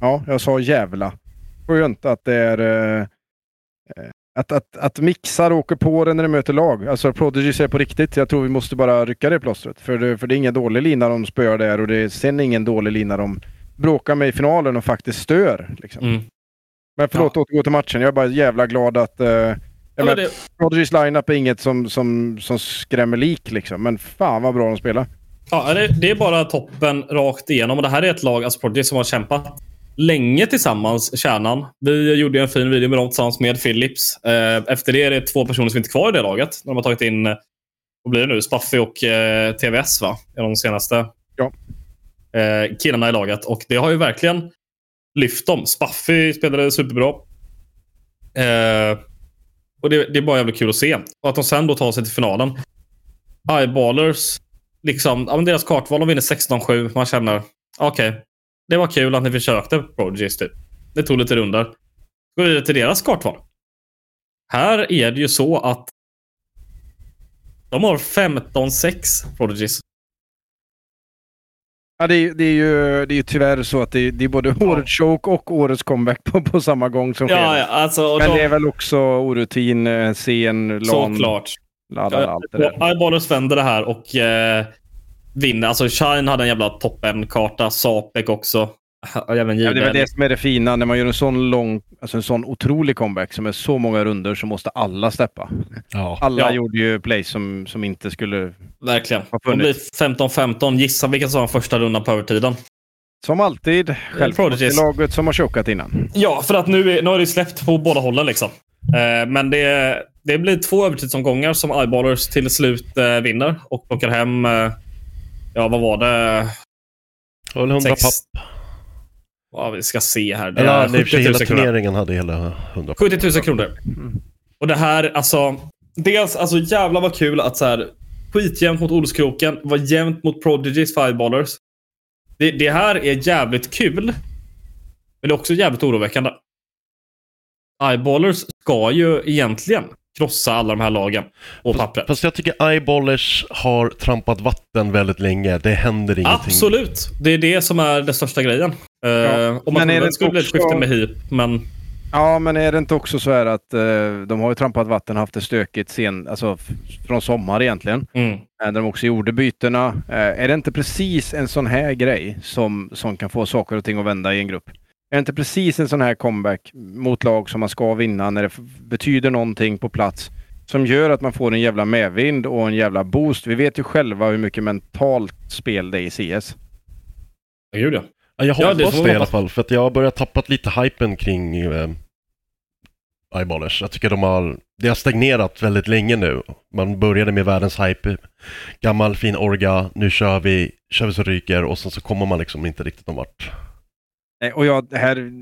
S2: Ja, jag sa jävla. Skönt att det är... Eh, att, att, att mixar åker på den när de möter lag. Alltså Prodigy är på riktigt. Jag tror vi måste bara rycka det plåstret. För det, för det är ingen dålig lina de spöar där och det är sen ingen dålig lina de bråkar med i finalen och faktiskt stör. Liksom.
S3: Mm.
S2: Men förlåt, återgå till matchen. Jag är bara jävla glad att... Eh, jag
S3: men
S2: menar,
S3: det-
S2: Prodigys lineup är inget som, som, som skrämmer lik liksom. Men fan vad bra de spelar.
S3: Ja, det, det är bara toppen rakt igenom. Och det här är ett lag, alltså Prodigy, som har kämpat länge tillsammans, kärnan. Vi gjorde en fin video med dem tillsammans med Philips. Eh, efter det är det två personer som inte är kvar i det laget. De har tagit in, vad blir det nu, Spaffy och eh, TVS va? Är de senaste.
S2: Ja.
S3: eh, killarna i laget. Och det har ju verkligen lyft dem. Spaffy spelade superbra. Och det, det, är bara jävligt kul att se. Och att de sen då tar sig till finalen. Eyeballers, liksom, ja, deras kartval, de vinner 16-7. Man känner, okej, okay, det var kul att ni försökte Prodigies typ. Det tog lite rundor. Går vidare till deras kartval. Här är det ju så att de har 15-6 Prodigies.
S2: Ja, det, är, det, är ju, det är ju tyvärr så att det, är, det är både ja. årets choke och årets comeback på, på samma gång som
S3: ja, sker. Ja, alltså,
S2: Men de... det är väl också orutin, eh, sen, LAN,
S3: Såklart.
S2: Ladda, ja, allt det där.
S3: Eyeballers vänder det här och eh, vinner. Alltså Shine hade en jävla toppen-karta. Sapek också.
S2: Även ja, det är det som är det fina. När man gör en sån lång, alltså en sån otrolig comeback som är så många runder så måste alla steppa. Ja. Alla ja. gjorde ju plays som, som inte skulle
S3: Verkligen. De blir 15-15. Gissa vilka som var första rundan på övertiden.
S2: Som alltid. Självklart laget som har chokat innan.
S3: Ja, för att nu, är, nu har det släppt på båda hållen liksom. Eh, men det, det blir två övertidsomgångar som Eyeballers till slut eh, vinner och plockar hem, eh, ja vad var det?
S1: Det var 100 Sex... papp.
S3: Ja, vi ska se här.
S1: Det ja, nej, för hela turneringen hade hela 100
S3: 70 000 kronor. Mm. Och det här, alltså. Dels, alltså jävlar vad kul att så här. Skitjämnt mot Olskroken, var jämnt mot Prodigies Fireballers. Det, det här är jävligt kul. Men det är också jävligt oroväckande. Eyeballers ska ju egentligen krossa alla de här lagen på pappret.
S1: Fast jag tycker Eyeballers har trampat vatten väldigt länge. Det händer ingenting.
S3: Absolut. Det är det som är den största grejen. Ja. Uh, om man det skulle bli ett skifte med HIP, men...
S2: Ja, men är det inte också så här att uh, de har ju trampat vatten och haft det stökigt sen, alltså från sommar egentligen. Mm. Uh, där de också gjorde bytena. Uh, är det inte precis en sån här grej som, som kan få saker och ting att vända i en grupp? Är inte precis en sån här comeback mot lag som man ska vinna när det betyder någonting på plats som gör att man får en jävla medvind och en jävla boost. Vi vet ju själva hur mycket mentalt spel det är i CS.
S3: Gud ja.
S1: ja jag hoppas ja, det, det i alla fall, för att jag har börjat tappat lite hypen kring eh, Eyeballers. Jag tycker de har, det har stagnerat väldigt länge nu. Man började med världens hype, gammal fin orga, nu kör vi, kör vi så ryker och sen så kommer man liksom inte riktigt någon vart.
S2: Och jag, här,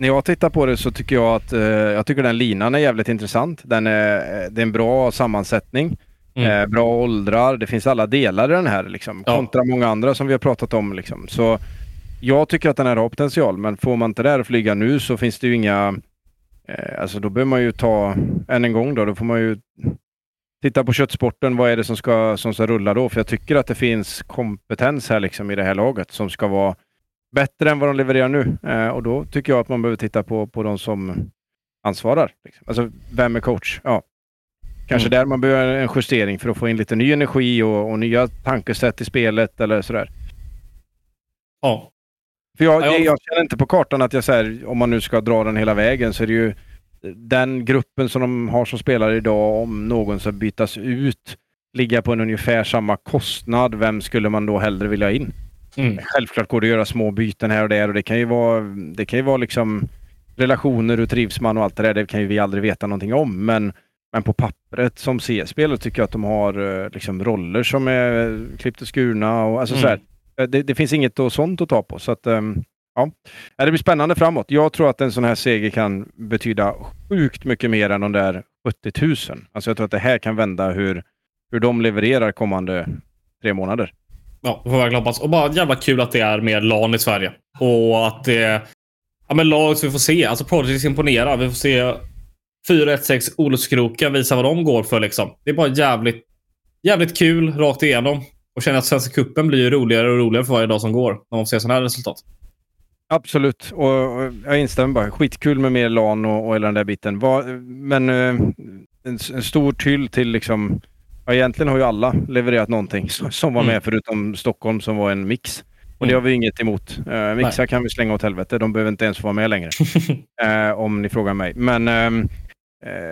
S2: när jag tittar på det så tycker jag att uh, jag tycker den linan är jävligt intressant. Den är, det är en bra sammansättning. Mm. Eh, bra åldrar. Det finns alla delar i den här liksom, ja. kontra många andra som vi har pratat om. Liksom. Så jag tycker att den här har potential, men får man inte det här att flyga nu så finns det ju inga... Eh, alltså då behöver man ju ta, än en gång då, då får man ju titta på köttsporten. Vad är det som ska, som ska rulla då? För jag tycker att det finns kompetens här liksom i det här laget som ska vara bättre än vad de levererar nu. Eh, och då tycker jag att man behöver titta på, på de som ansvarar. Liksom. Alltså, vem är coach? Ja. Kanske mm. där man behöver en justering för att få in lite ny energi och, och nya tankesätt i spelet eller sådär.
S3: Ja.
S2: För jag, jag, jag känner inte på kartan att jag säger om man nu ska dra den hela vägen så är det ju den gruppen som de har som spelare idag, om någon ska bytas ut, ligga på en ungefär samma kostnad. Vem skulle man då hellre vilja ha in? Mm. Självklart går det att göra små byten här och där och det kan ju vara, det kan ju vara liksom relationer, hur trivs man och allt det där. Det kan ju vi aldrig veta någonting om. Men, men på pappret som C-spelare tycker jag att de har eh, liksom roller som är klippt och skurna. Och, alltså mm. så här, eh, det, det, finns inget och sånt att ta på. Så att, um, ja. Det blir spännande framåt. Jag tror att en sån här seger kan betyda sjukt mycket mer än de där 70 000. Alltså jag tror att det här kan vända hur, hur de levererar kommande tre månader.
S3: Ja, får verkligen hoppas. Och bara jävla kul att det är mer LAN i Sverige. Och att det ja, men lag så vi får se. Alltså Projects imponerar. Vi får se 416 Olofskroken visa vad de går för liksom. Det är bara jävligt, jävligt kul rakt igenom. Och känner att Svenska Cupen blir roligare och roligare för varje dag som går. När man får se sådana här resultat.
S2: Absolut. Och jag instämmer bara. Skitkul med mer LAN och, och hela den där biten. Va, men eh, en, en, stor tyll till liksom Ja, egentligen har ju alla levererat någonting som var med, mm. förutom Stockholm som var en mix. Och det mm. har vi inget emot. Uh, mixar kan vi slänga åt helvete. De behöver inte ens vara med längre. uh, om ni frågar mig. Men uh,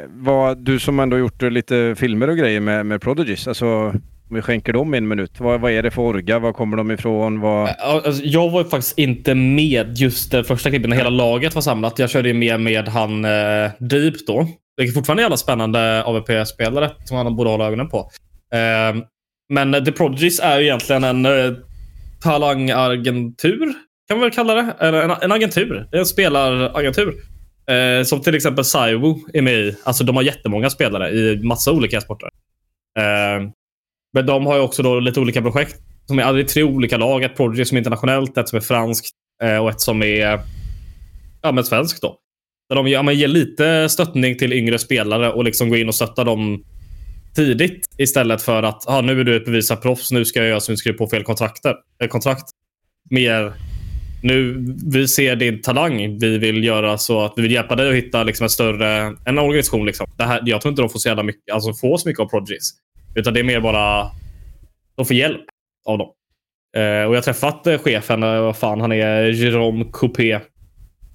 S2: vad, du som ändå gjort lite filmer och grejer med, med Prodigies. Alltså, om vi skänker dem en minut. Vad, vad är det för orga? Var kommer de ifrån? Vad...
S3: Alltså, jag var faktiskt inte med just det första klippet när hela laget var samlat. Jag körde ju med med han eh, Deep då. Det är fortfarande jävla spännande AVP-spelare som man borde hålla ögonen på. Eh, men The Prodigies är ju egentligen en... Eh, talangagentur, kan man väl kalla det. Eller en, en agentur. Det är en spelaragentur. Eh, som till exempel Saiwo är med i. Alltså de har jättemånga spelare i massa olika sporter. Eh, men de har ju också då lite olika projekt. Som är aldrig tre olika lag. Ett Prodigy som är internationellt, ett som är franskt eh, och ett som är ja, men svenskt. Då. Där de ja, men ger lite stöttning till yngre spelare och liksom går in och stöttar dem tidigt istället för att ah, nu är du ett bevisat proffs, nu ska jag göra så du skriver på fel kontrakter, eh, kontrakt. Mer nu, vi ser din talang. Vi vill göra så att vi vill hjälpa dig att hitta liksom en större en organisation. Liksom. Det här, jag tror inte de får så, jävla mycket, alltså får så mycket av Prodigies. Utan det är mer bara de får hjälp av dem. Eh, och jag har träffat eh, chefen, eh, vad fan han är, Jerome Coupé.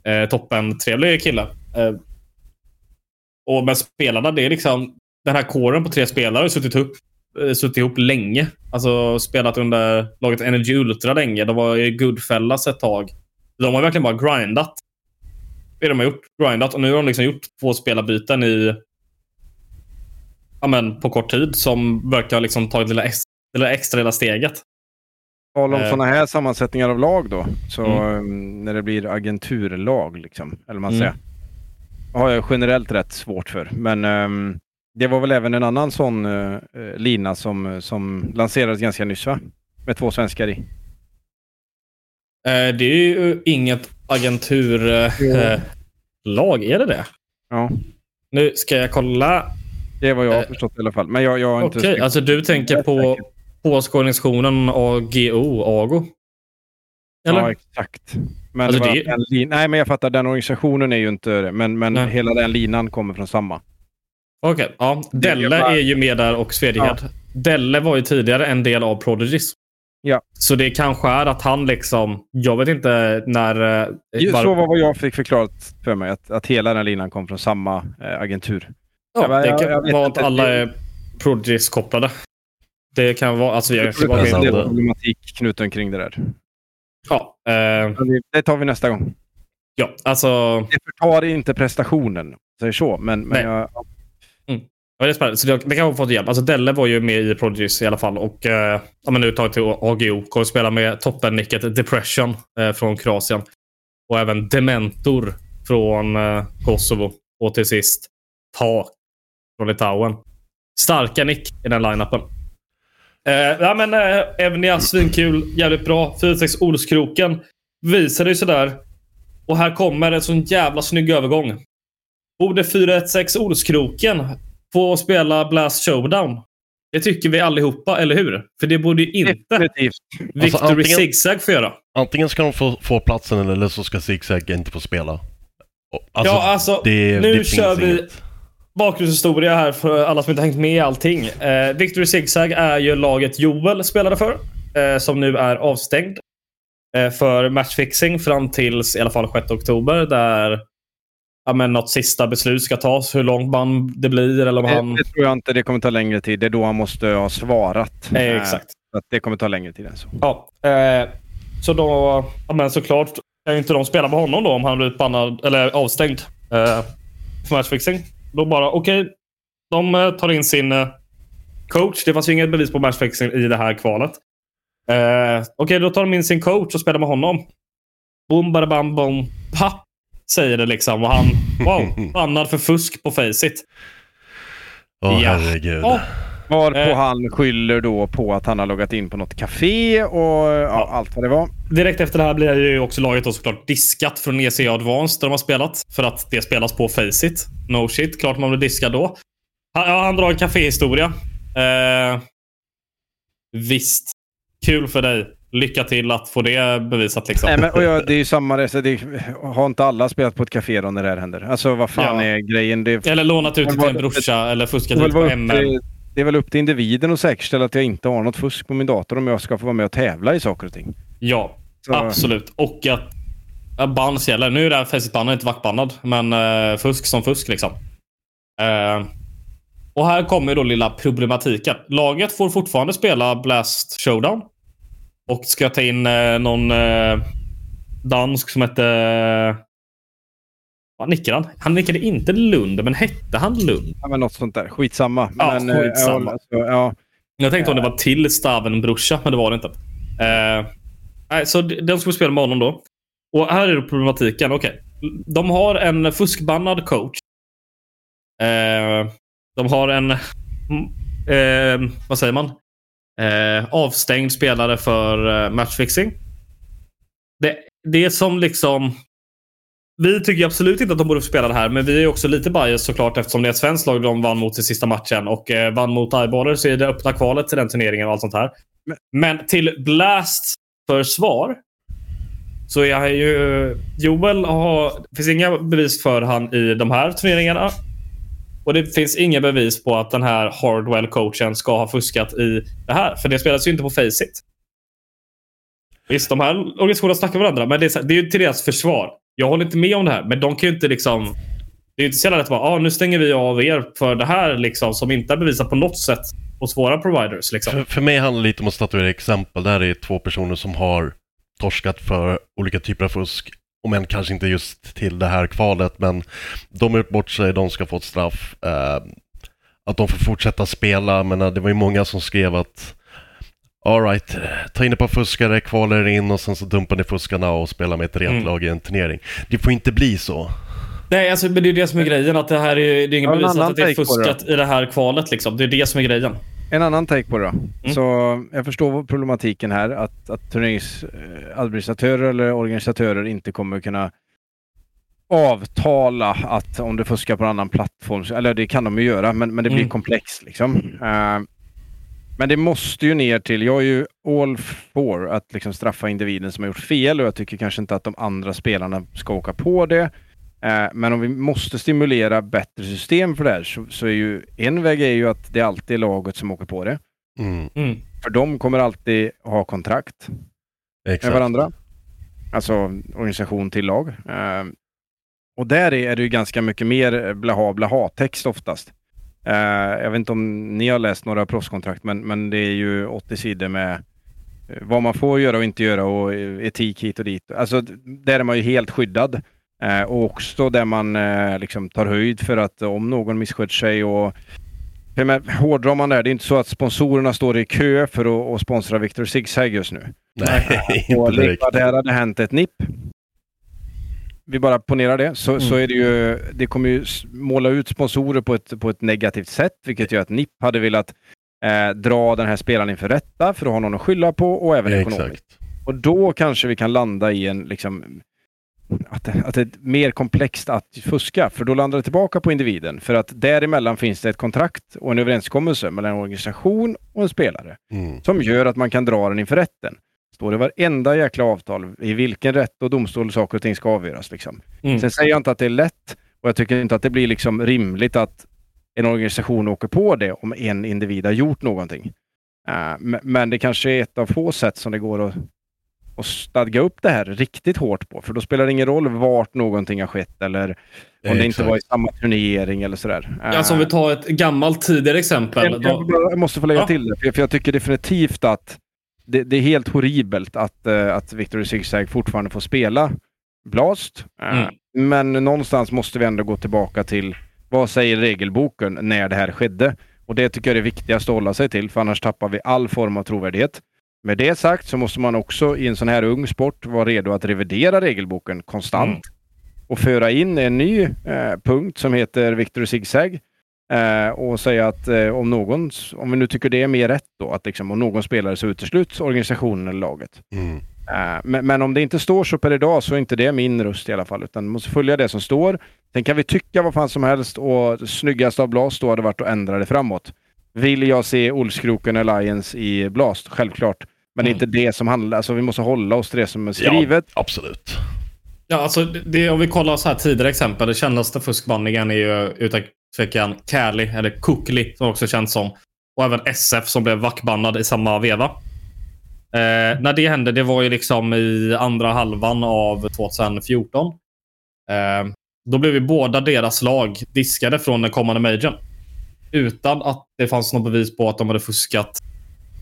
S3: Eh, toppen trevlig kille. Eh, och med spelarna, det är liksom den här kåren på tre spelare har suttit upp, eh, suttit ihop länge. Alltså spelat under laget Energy Ultra länge. De var i Goodfellas ett tag. De har verkligen bara grindat. Det de har gjort. Grindat. Och nu har de liksom gjort två spelarbyten i... Ja, men på kort tid som verkar ha liksom tagit det lilla, ex, det lilla extra lilla steget.
S2: Tal om
S3: Eh.
S2: sådana här sammansättningar av lag då. Så
S3: Mm.
S2: um, när det blir agenturlag, liksom, eller man
S3: Mm.
S2: säger. har jag generellt rätt svårt för. Men ehm, det var väl även en annan sån eh, lina som, som lanserades ganska nyss va? Med två svenskar i.
S3: Eh, det är ju inget agenturlag. lag är det det?
S2: Ja,
S3: Nu ska jag kolla.
S2: Det är vad jag har
S3: Eh,
S2: förstått i alla fall. Men jag, jag har inte...
S3: Okej, alltså du tänker på påskåningsorganisationen AGO, AGO? Eller?
S2: Ja, exakt. Men
S3: Alltså,
S2: det
S3: det-
S2: lin... Nej, men jag fattar. Den organisationen är ju inte det. Men, men
S3: Nej.
S2: hela den linan kommer från samma.
S3: Okej, ja.
S2: Det är
S3: Delle är ju med där och Svedegard. Delle var ju tidigare en del av Prodigies.
S2: Ja.
S3: Så det kanske är att han liksom... Jag vet inte när... eh, var-
S2: Så var vad jag fick förklarat för mig. Att, att hela den linan kom från samma eh, agentur.
S3: Ja,
S2: jag-
S3: det
S2: jag-
S3: kan
S2: jag vet
S3: vara att alla är Prodigies-kopplade. Det kan vara... Alltså, jag
S2: Det
S3: in
S2: en del problematik knuten kring det där.
S3: Ja, eh,
S2: det- tar vi nästa gång.
S3: ja, alltså...
S2: Det förtar inte prestationen, säger så. Men, men jag,
S3: Ja, det är spännande. Så det, det kan ha fått hjälp. Alltså Delle var ju med i Prodigies i alla fall. Och eh, ja, men nu tagit till AGO. Kommer spela med toppennicket Depression eh, från Kroatien. Och även Dementor från eh, Kosovo. Och till sist Tak från Litauen. Starka nick i den line-upen. Eh, ja, men eh, Evnia, svinkul. Jävligt bra. 4-6 Olskroken. Visade ju sådär. Och här kommer en sån jävla snygg övergång. Borde 4-1-6 Olskroken få spela Blast Showdown? Det tycker vi allihopa, eller hur? För det borde ju inte
S2: definitivt.
S3: Victory
S1: Alltså, antingen-
S3: Zigzag få göra.
S1: Antingen ska de få, få platsen eller så ska Zigzag inte få spela. Alltså,
S3: ja, alltså,
S1: det,
S3: nu
S1: det
S3: kör vi
S1: inget.
S3: Bakgrundshistoria här för alla som inte hängt med i allting. Eh, Victory Zigzag är ju laget Joel spelade för, eh, som nu är avstängd eh, för matchfixing fram tills i alla fall 6 oktober, där ja, men något sista beslut ska tas. Hur långt man det blir eller om han...
S2: Det, det tror jag inte. Det kommer ta längre tid. Det är då han måste ha svarat.
S3: Eh,
S2: Eh,
S3: exakt.
S2: Så att det kommer ta längre tid än så.
S3: Ja, eh, så då, ja, men såklart kan inte de spela med honom då om han blir bannad, eller avstängd eh, för matchfixing. Då bara, okej, de eh, tar in sin eh, coach. Det fanns ju inget bevis på matchfixing i det här kvalet. Eh, okej, då tar de in sin coach och spelar med honom. Boom, bam, bom, papp, säger det liksom. Och han, wow, bannad för fusk på Faceit.
S1: Åh
S3: Ja.
S1: herregud.
S3: Ja.
S2: Varpå
S3: Eh.
S2: han skyller då på att han har loggat in på något café och ja, allt vad det var.
S3: Direkt efter det här blir ju också laget då såklart diskat från ECA Advanced där de har spelat. För att det spelas på Faceit. No shit, klart man blir diskad då. Han, ja, han drar en caféhistoria. Eh, visst. Kul för dig. Lycka till att få det bevisat liksom.
S2: Nej, men, och jag, det är ju samma resa. Har inte alla spelat på ett café då när det här händer? Alltså vad fan
S3: Ja.
S2: är grejen? Det,
S3: Eller lånat ut till en brorsa eller fuskat ut på
S2: till, det är väl upp till individen att säkerställa att jag inte har något fusk på min dator om jag ska få vara med och tävla i saker och ting.
S3: Ja,
S2: Så-
S3: absolut. Och att bans gäller. Nu är det här Faceit-bannad inte vaktbannad, men eh, fusk som fusk liksom. Eh, och här kommer då lilla problematiken. Laget får fortfarande spela Blast Showdown. Och ska ta in eh, någon eh, dansk som hette... Vad nickade han? Han nickade inte Lund, men hette han Lund?
S2: Ja, men något sånt där. Skitsamma.
S3: Ja,
S2: men, eh,
S3: skitsamma.
S2: Ja, alltså, ja.
S3: Jag tänkte om det var till Staven brorsa, men det var det inte. Eh, Nej, så de skulle spela med honom då. Och här är problematiken. Okej. De har en fuskbannad coach. Eh, de har en... Eh, vad säger man? Eh, avstängd spelare för eh, matchfixing. Det, det är som liksom... Vi tycker absolut inte att de borde få spela det här, men vi är också lite bias såklart eftersom det är ett svenskt lag de vann mot i sista matchen och eh, vann mot Eyeballers i det öppna kvalet till den turneringen och allt sånt här. Men till Blasts försvar så är han ju... Joel har... Det finns inga bevis för han i de här turneringarna. Och det finns inga bevis på att den här Hardwell-coachen ska ha fuskat i det här. För det spelas ju inte på Faceit. Visst, de här organisationerna snackar varandra, men det är, så- det är ju till deras försvar. Jag håller inte med om det här, men de kan ju inte liksom... Det är ju inte så jävla lätt att bara, ah, nu stänger vi av er för det här liksom, som inte är bevisat på något sätt hos våra providers. Liksom.
S1: För, för mig handlar det lite om att statuera exempel. Där är två personer som har torskat för olika typer av fusk. Om än kanske inte just till det här kvalet, men de har gjort bort sig, de ska få ett straff. Eh, att de får fortsätta spela, men det var ju många som skrev att Alright, ta in ett par fuskare, kvalar er in och sen så dumpar ni fuskarna och spelar med ett rent
S3: Mm.
S1: lag i en turnering. Det får inte bli så.
S3: Nej, alltså, men det är det som är grejen. Att det här är, det är ingen bevis att det är
S2: på det
S3: fuskat i det här kvalet. Liksom. Det är det som är grejen.
S2: En annan take på det då.
S3: Mm.
S2: Så jag förstår problematiken här att, att turneringsadministratörer eller organisatörer inte kommer kunna avtala att om du fuskar på en annan plattform, eller det kan de ju göra, men, men det blir
S3: Mm.
S2: komplext liksom. Eh, men det måste ju ner till, jag är ju all for att liksom straffa individen som har gjort fel och jag tycker kanske inte att de andra spelarna ska åka på det. Eh, Men om vi måste stimulera bättre system för det här så, så är ju en väg är ju att det alltid är laget som åker på det.
S1: Mm,
S3: Mm.
S2: För de kommer alltid ha kontrakt med
S1: exakt.
S2: varandra. Alltså organisation till lag. Eh, och där är är det ju ganska mycket mer blaha blaha text oftast. Eh, jag vet inte om ni har läst några proffskontrakt men, men det är ju 80 sidor med eh, vad man får göra och inte göra och eh, etik hit och dit. Alltså där är man ju helt skyddad. Eh, och också där man eh, liksom tar höjd för att om någon missköter sig och hårdrar man där, det är inte så att sponsorerna står i kö för att, sponsra Victor Zigzag just nu.
S1: Nej,
S2: Och
S1: inte direkt.
S2: där hade hänt ett nipp. Vi bara ponerar det, så, så är det ju, det kommer ju måla ut sponsorer på ett, på ett negativt sätt, vilket gör att NIP hade velat eh, dra den här spelaren inför rätta för att ha någon att skylla på och även ekonomiskt.
S1: Exakt.
S2: Och då kanske vi kan landa i en liksom att, att det är mer komplext att fuska, för då landar det tillbaka på individen. För att däremellan finns det ett kontrakt och en överenskommelse mellan en organisation och en spelare
S1: Mm.
S2: som gör att man kan dra den inför rätten. Står det varenda jäkla avtal i vilken rätt och domstol saker och ting ska avgöras. Liksom.
S3: Mm.
S2: Sen säger jag inte att det är lätt och jag tycker inte att det blir liksom rimligt att en organisation åker på det om en individ har gjort någonting. Eh, men- det kanske är ett av få sätt som det går att, att stadga upp det här riktigt hårt på. För då spelar det ingen roll vart någonting har skett eller om det inte var i samma turnering eller sådär. Eh,
S3: Alltså om vi tar ett gammalt tidigare exempel.
S2: jag, jag, jag måste få lägga
S3: Ja.
S2: till det, för jag tycker definitivt att det, det är helt horribelt att, uh, att Victor Zigzag fortfarande får spela Blast. Eh,
S3: Mm.
S2: Men någonstans måste vi ändå gå tillbaka till vad säger regelboken när det här skedde? Och det tycker jag är det viktigaste att hålla sig till, för annars tappar vi all form av trovärdighet. Med det sagt så måste man också i en sån här ung sport vara redo att revidera regelboken konstant
S3: Mm.
S2: och föra in en ny eh, punkt som heter Victor Zigzag Eh, och säga att eh, om någon, om vi nu tycker det är mer rätt då, att liksom, om någon spelare så utesluts organisationen eller laget.
S1: Mm.
S2: Eh, men, men om det inte står så per idag så är inte det min röst i alla fall, utan måste följa det som står. Sen kan vi tycka vad fan som helst och snyggast av Blast då hade varit att ändra det framåt. Vill jag se Olskroken Alliance i Blast? Självklart. Men det är
S3: Mm.
S2: inte det som handlar, alltså vi måste hålla oss till det som är skrivet.
S1: Ja, absolut
S3: ja, alltså, det, om vi kollar så här tidigare exempel. Det kändaste fuskbanningen är ju utan tvekan Cali, eller Cookly, som också känns som. Och även SF som blev vackbannad i samma veva. Eh, när det hände, det var ju liksom i andra halvan av 2014. Eh, då blev ju båda deras lag diskade från den kommande majorn. Utan att det fanns något bevis på att de hade fuskat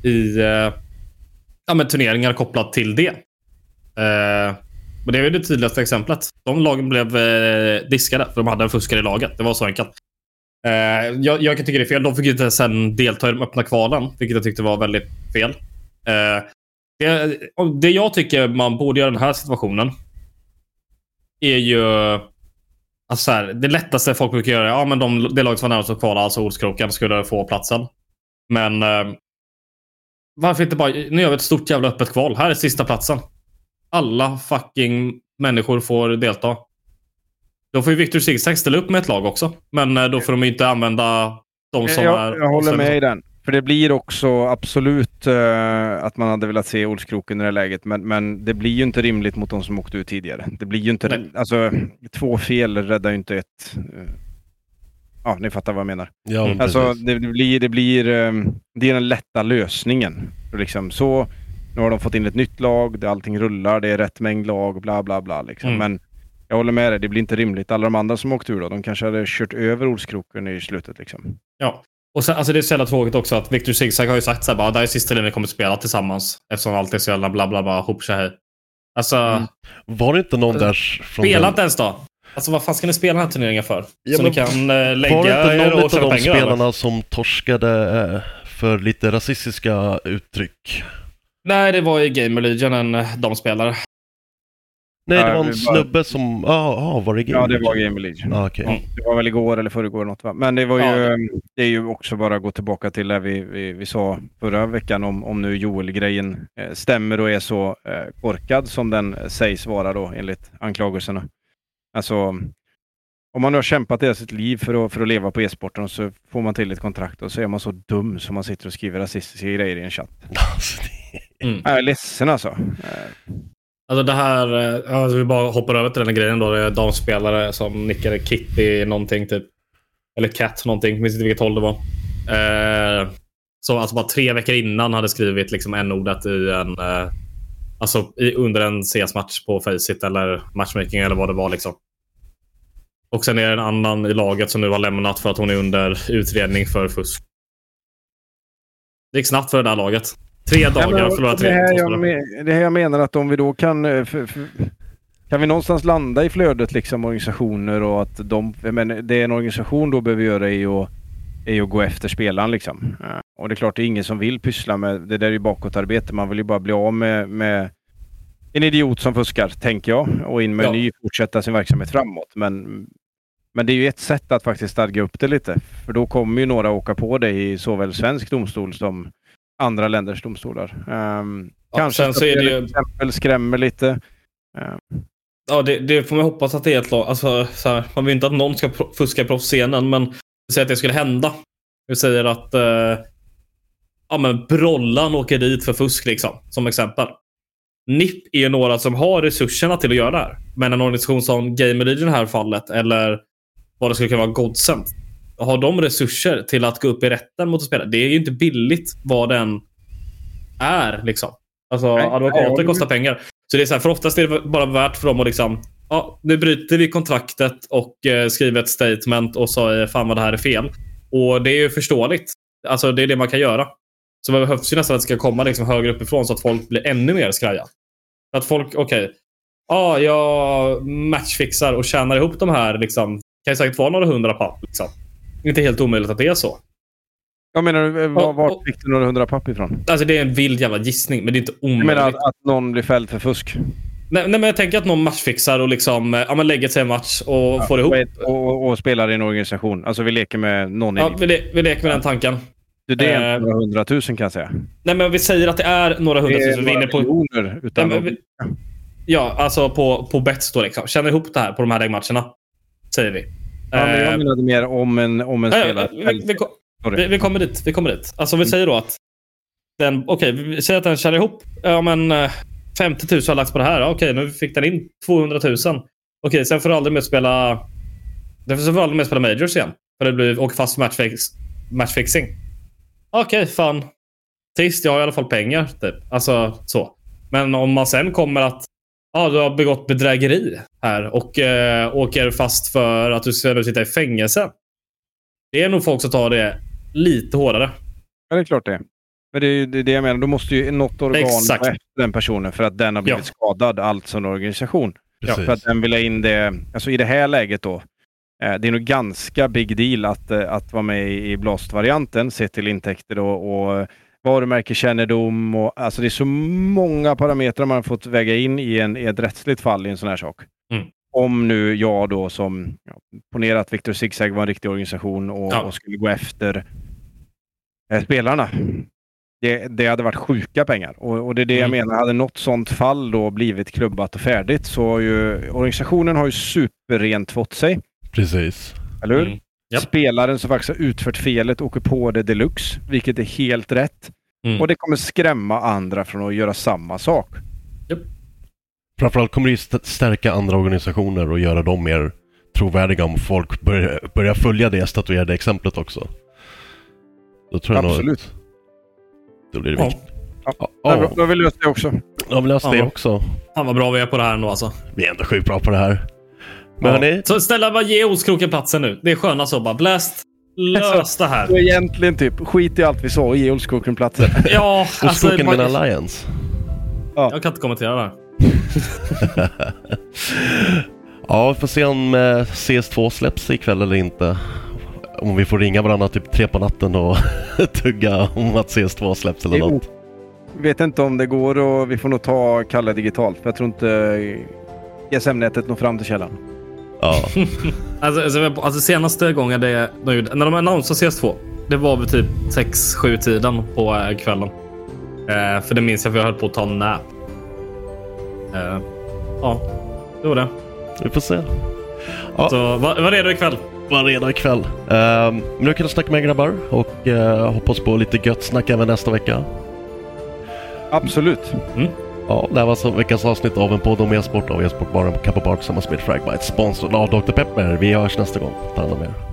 S3: i eh, ja, turneringar kopplat till det. Eh, och men det är ju det tydligaste exemplet. De lagen blev eh, diskade för de hade en fuskare i laget. Det var så enkelt. Eh, jag, jag kan tycka det är fel. De fick ju inte sen delta i de öppna kvalen, vilket jag tyckte var väldigt fel. Eh, Det, det jag tycker man borde göra i den här situationen är ju... Alltså här, det lättaste folk brukar göra, ja men de, det laget som var närmast att kvala, alltså Olskroken, skulle få platsen. Men eh, varför inte bara, nu gör vi ett stort jävla öppet kval. Här är sista platsen. Alla fucking människor får delta. Då får ju Victor Zigzag ställa upp med ett lag också. Men eh, då får de ju inte använda de som
S2: jag,
S3: är...
S2: jag håller med i den. För det blir också absolut uh, att man hade velat se Olskroken i det här läget, men, men det blir ju inte rimligt mot de som åkte ut tidigare. Det blir ju inte...
S3: Nej.
S2: Alltså, två fel räddar ju inte ett... Uh, ja, ni fattar vad jag menar.
S1: Ja.
S2: Alltså, det, det blir... Det, blir um, det är den lätta lösningen. Liksom, så, nu har de fått in ett nytt lag, det, allting rullar, det är rätt mängd lag, bla bla bla. Liksom.
S3: Mm.
S2: Men jag håller med dig, det blir inte rimligt. Alla de andra som åkt ur då, de kanske hade kört över Olskroken i slutet. Liksom.
S3: Ja. Och sen, alltså det är så jävla tråkigt också att Victor Zigzag har ju sagt så här bara, det här är sista tiden vi kommer att spela tillsammans. Eftersom allt är så jävla bla bla bla, hopp så här. Alltså,
S2: Mm.
S1: Var det inte någon där från
S3: spela
S1: den-
S3: inte ens då. Alltså vad fan ska ni spela den här turneringen för?
S1: Ja,
S3: så
S1: men
S3: ni kan eh,
S1: Var det
S3: lägga
S1: inte någon av de spelarna som torskade eh, för lite rasistiska uttryck?
S3: Nej, det var i Gamer Legion en eh, damspelare.
S1: Nej, det var en snubbe som... Ja, ah, var det Game
S2: Ja, det var
S1: Legion?
S2: Game Legion.
S1: Ah, okej.
S3: Mm.
S2: Det var väl igår eller förrgår något va? Men det var ju,
S3: Ja,
S2: det är ju också bara att gå tillbaka till det vi, vi, vi sa förra veckan om, om nu Joel-grejen eh, stämmer och är så eh, korkad som den sägs vara då enligt anklagelserna. Alltså, om man nu har kämpat hela sitt liv för att, för att leva på e-sporten och så får man till ett kontrakt och så är man så dum som man sitter och skriver rasistiska grejer i en chatt.
S1: Alltså, det...
S3: Mm.
S2: Jag är ledsen alltså.
S3: Alltså det här, eh, alltså vi bara hoppar över till den grejen då. Det är damspelare som nickade Kitty någonting typ. Eller Cat någonting, minns inte vilket håll det var. Eh, som alltså bara tre veckor innan hade skrivit liksom n-ordet i en... Eh, alltså i, under en CS-match på Faceit eller matchmaking eller vad det var liksom. Och sen är det en annan i laget som nu har lämnat för att hon är under utredning för fusk. Det gick snabbt för det där laget. Tre dagar
S2: Ja, men
S3: förlorade
S2: det,
S3: tre.
S2: här jag men, det här jag menar att om vi då kan... eh, För, för, kan vi någonstans landa i flödet liksom organisationer och att de... menar, det en organisation då behöver göra är att, är att gå efter spelaren liksom. Eh, Och det är klart det är ingen som vill pyssla med... Det där är ju bakåtarbete. Man vill ju bara bli av med, med en idiot som fuskar, tänker jag. Och in med en
S3: Ja.
S2: ny, fortsätta sin verksamhet framåt. Men, men det är ju ett sätt att faktiskt stadga upp det lite. För då kommer ju några åka på det i såväl svensk domstol som andra länders domstolar. Um,
S3: Ja,
S2: kanske
S3: sen så är det ju-
S2: exempel skrämmer lite. Ehm,
S3: Ja, det, det får man hoppas att det är ett lag. Alltså, så här, man vill inte att någon ska fuska i proffsscenen, men säg att det skulle hända. Vi säger att eh, ja, men Brollan åker dit för fusk, liksom, som exempel. NIP är ju några som har resurserna till att göra det här. Men en organisation som Gamer i det här fallet, eller vad det skulle kunna vara, Har de resurser till att gå upp i rätten mot en spelare? Det är ju inte billigt vad den är. Liksom. Alltså,
S2: Nej,
S3: advokater
S2: nej,
S3: kostar pengar. Så det är så här, för oftast är det bara värt för dem att liksom, ja, nu bryter vi kontraktet och eh, skriver ett statement och säger fan vad det här är fel. Och det är ju förståeligt. Alltså det är det man kan göra. Så det behövs ju nästan att det ska komma liksom högre uppifrån så att folk blir ännu mer skraja. Att folk, okej, ja, jag matchfixar och tjänar ihop de här liksom. Kan ju säkert vara några hundra papp liksom. Det inte helt omöjligt att det är så.
S2: jag menar, eh, var,
S3: och-
S2: fick du några hundra papp ifrån?
S3: Alltså det är en vild jävla gissning, men det är inte
S2: Jag
S3: omöjligt.
S2: menar att, att någon blir fälld för fusk.
S3: Nej, nej, men jag tänker att någon matchfixar och liksom, eh, ja, men lägger sig en match och får ihop.
S2: Och, och, spelar i en organisation. Alltså vi leker med någon
S3: Ja, vi, le vi leker med den tanken.
S2: Det det är
S3: eh,
S2: några hundratusen kan jag säga.
S3: Nej, men vi säger att det är några
S2: Det
S3: hundratusen vi är
S2: några
S3: på.
S2: miljoner. Utan
S3: Nej, vi- Ja, alltså på, på bets då liksom. Känner ihop det här på de här läggmatcherna. Säger vi.
S2: Ja, men jag
S3: Eh,
S2: menade mer om en, om en spelare.
S3: vi, vi, vi, vi kommer dit. Vi kommer dit. Alltså vi säger då att den, okej, vi säger att den känner ihop. Ja, men eh, 50 000 har lagts på det här. Ja, Okej, nu fick den in 200 000. Okej, sen får du aldrig mer spela... Sen får aldrig mer spela Majors igen. För det blir, åker fast för matchfix, matchfixing. Okej, fan. Trist, jag har i alla fall pengar. Typ. Alltså så. Men om man sen kommer att ja, du har begått bedrägeri här och eh, åker fast för att du ska nu sitta i fängelse. Det är nog folk som tar det lite hårdare.
S2: Ja, det är klart det. Men det är ju det, det jag menar. Då måste ju något organ
S3: Exakt.
S2: efter den personen för att den har blivit skadad, alltså en organisation.
S1: Precis.
S2: För att den vill ha in det, alltså i det här läget då. Eh, det är nog ganska big deal att, eh, att vara med i, i Blast-varianten, sett till intäkter och, och varumärkeskännedom och alltså det är så många parametrar man har fått väga in i, en, i ett rättsligt fall i en sån här sak.
S3: Mm.
S2: Om nu jag då som, ja, ponera att Victor Zigzag var en riktig organisation och,
S3: Ja.
S2: och skulle gå efter eh, spelarna. Det, det hade varit sjuka pengar och, och det är det jag
S3: Mm.
S2: menar. Hade något sånt fall då blivit klubbat och färdigt så har ju organisationen har ju superrent fått sig.
S1: Precis.
S2: Eller hur?
S3: Mm. Japp.
S2: Spelaren som faktiskt har utfört felet åker på det deluxe, vilket är helt rätt.
S3: Mm.
S2: Och det kommer skrämma andra från att göra samma sak.
S1: Framförallt kommer det stärka andra organisationer och göra dem mer trovärdiga om folk börjar, börjar följa det statuerade exemplet också. Då tror jag
S2: Absolut.
S1: nog då blir det
S3: Ja.
S1: viktigt.
S2: Ja.
S1: Ja,
S2: Då,
S1: ja,
S2: då har vi löst det också.
S1: då har vi löst
S3: Ja.
S1: det också.
S3: Fan vad bra vi är på det här ändå alltså.
S1: Vi är ändå sjukt bra på det här. Men
S3: Ja.
S1: hörni,
S3: Så snälla bara ge Oskroken platsen nu. Det är sköna så bara. Blast. Lös det här.
S2: Så egentligen typ, skit i allt vi sa och ge Olskogen platsen.
S3: Ja,
S1: och
S3: alltså.
S1: Med
S3: man-
S1: Alliance.
S3: Jag kan inte kommentera det här.
S1: Ja, vi får se om eh, CS2 släpps ikväll eller inte. Om vi får ringa varandra typ tre på natten och tugga om att CS2 släpps eller
S2: Jo.
S1: något.
S2: Vet inte om det går och vi får nog ta Kalle digitalt. För jag tror inte GSM-nätet når fram till källan.
S1: Ja,
S3: Alltså, alltså, alltså senaste gången det, de gjorde, när de annonsade CS2. Det var väl typ 6-7 tiden på eh, kvällen. Eh, för det minns jag för jag höll på att ta en nap. Eh, ja, det var det.
S1: vi får se. Ja.
S3: Så var, var redo ikväll.
S1: Var redo ikväll. Um, nu kan du snacka med grabbar och uh, hoppas på lite gött snack även nästa vecka.
S2: Absolut.
S1: Ja, det här var alltså veckans avsnitt av en podd om e-sport av e-sportbaren Kappa Bar tillsammans med Fragbite. Sponsrad av Dr. Pepper. Vi hörs nästa gång. Ta hand om er.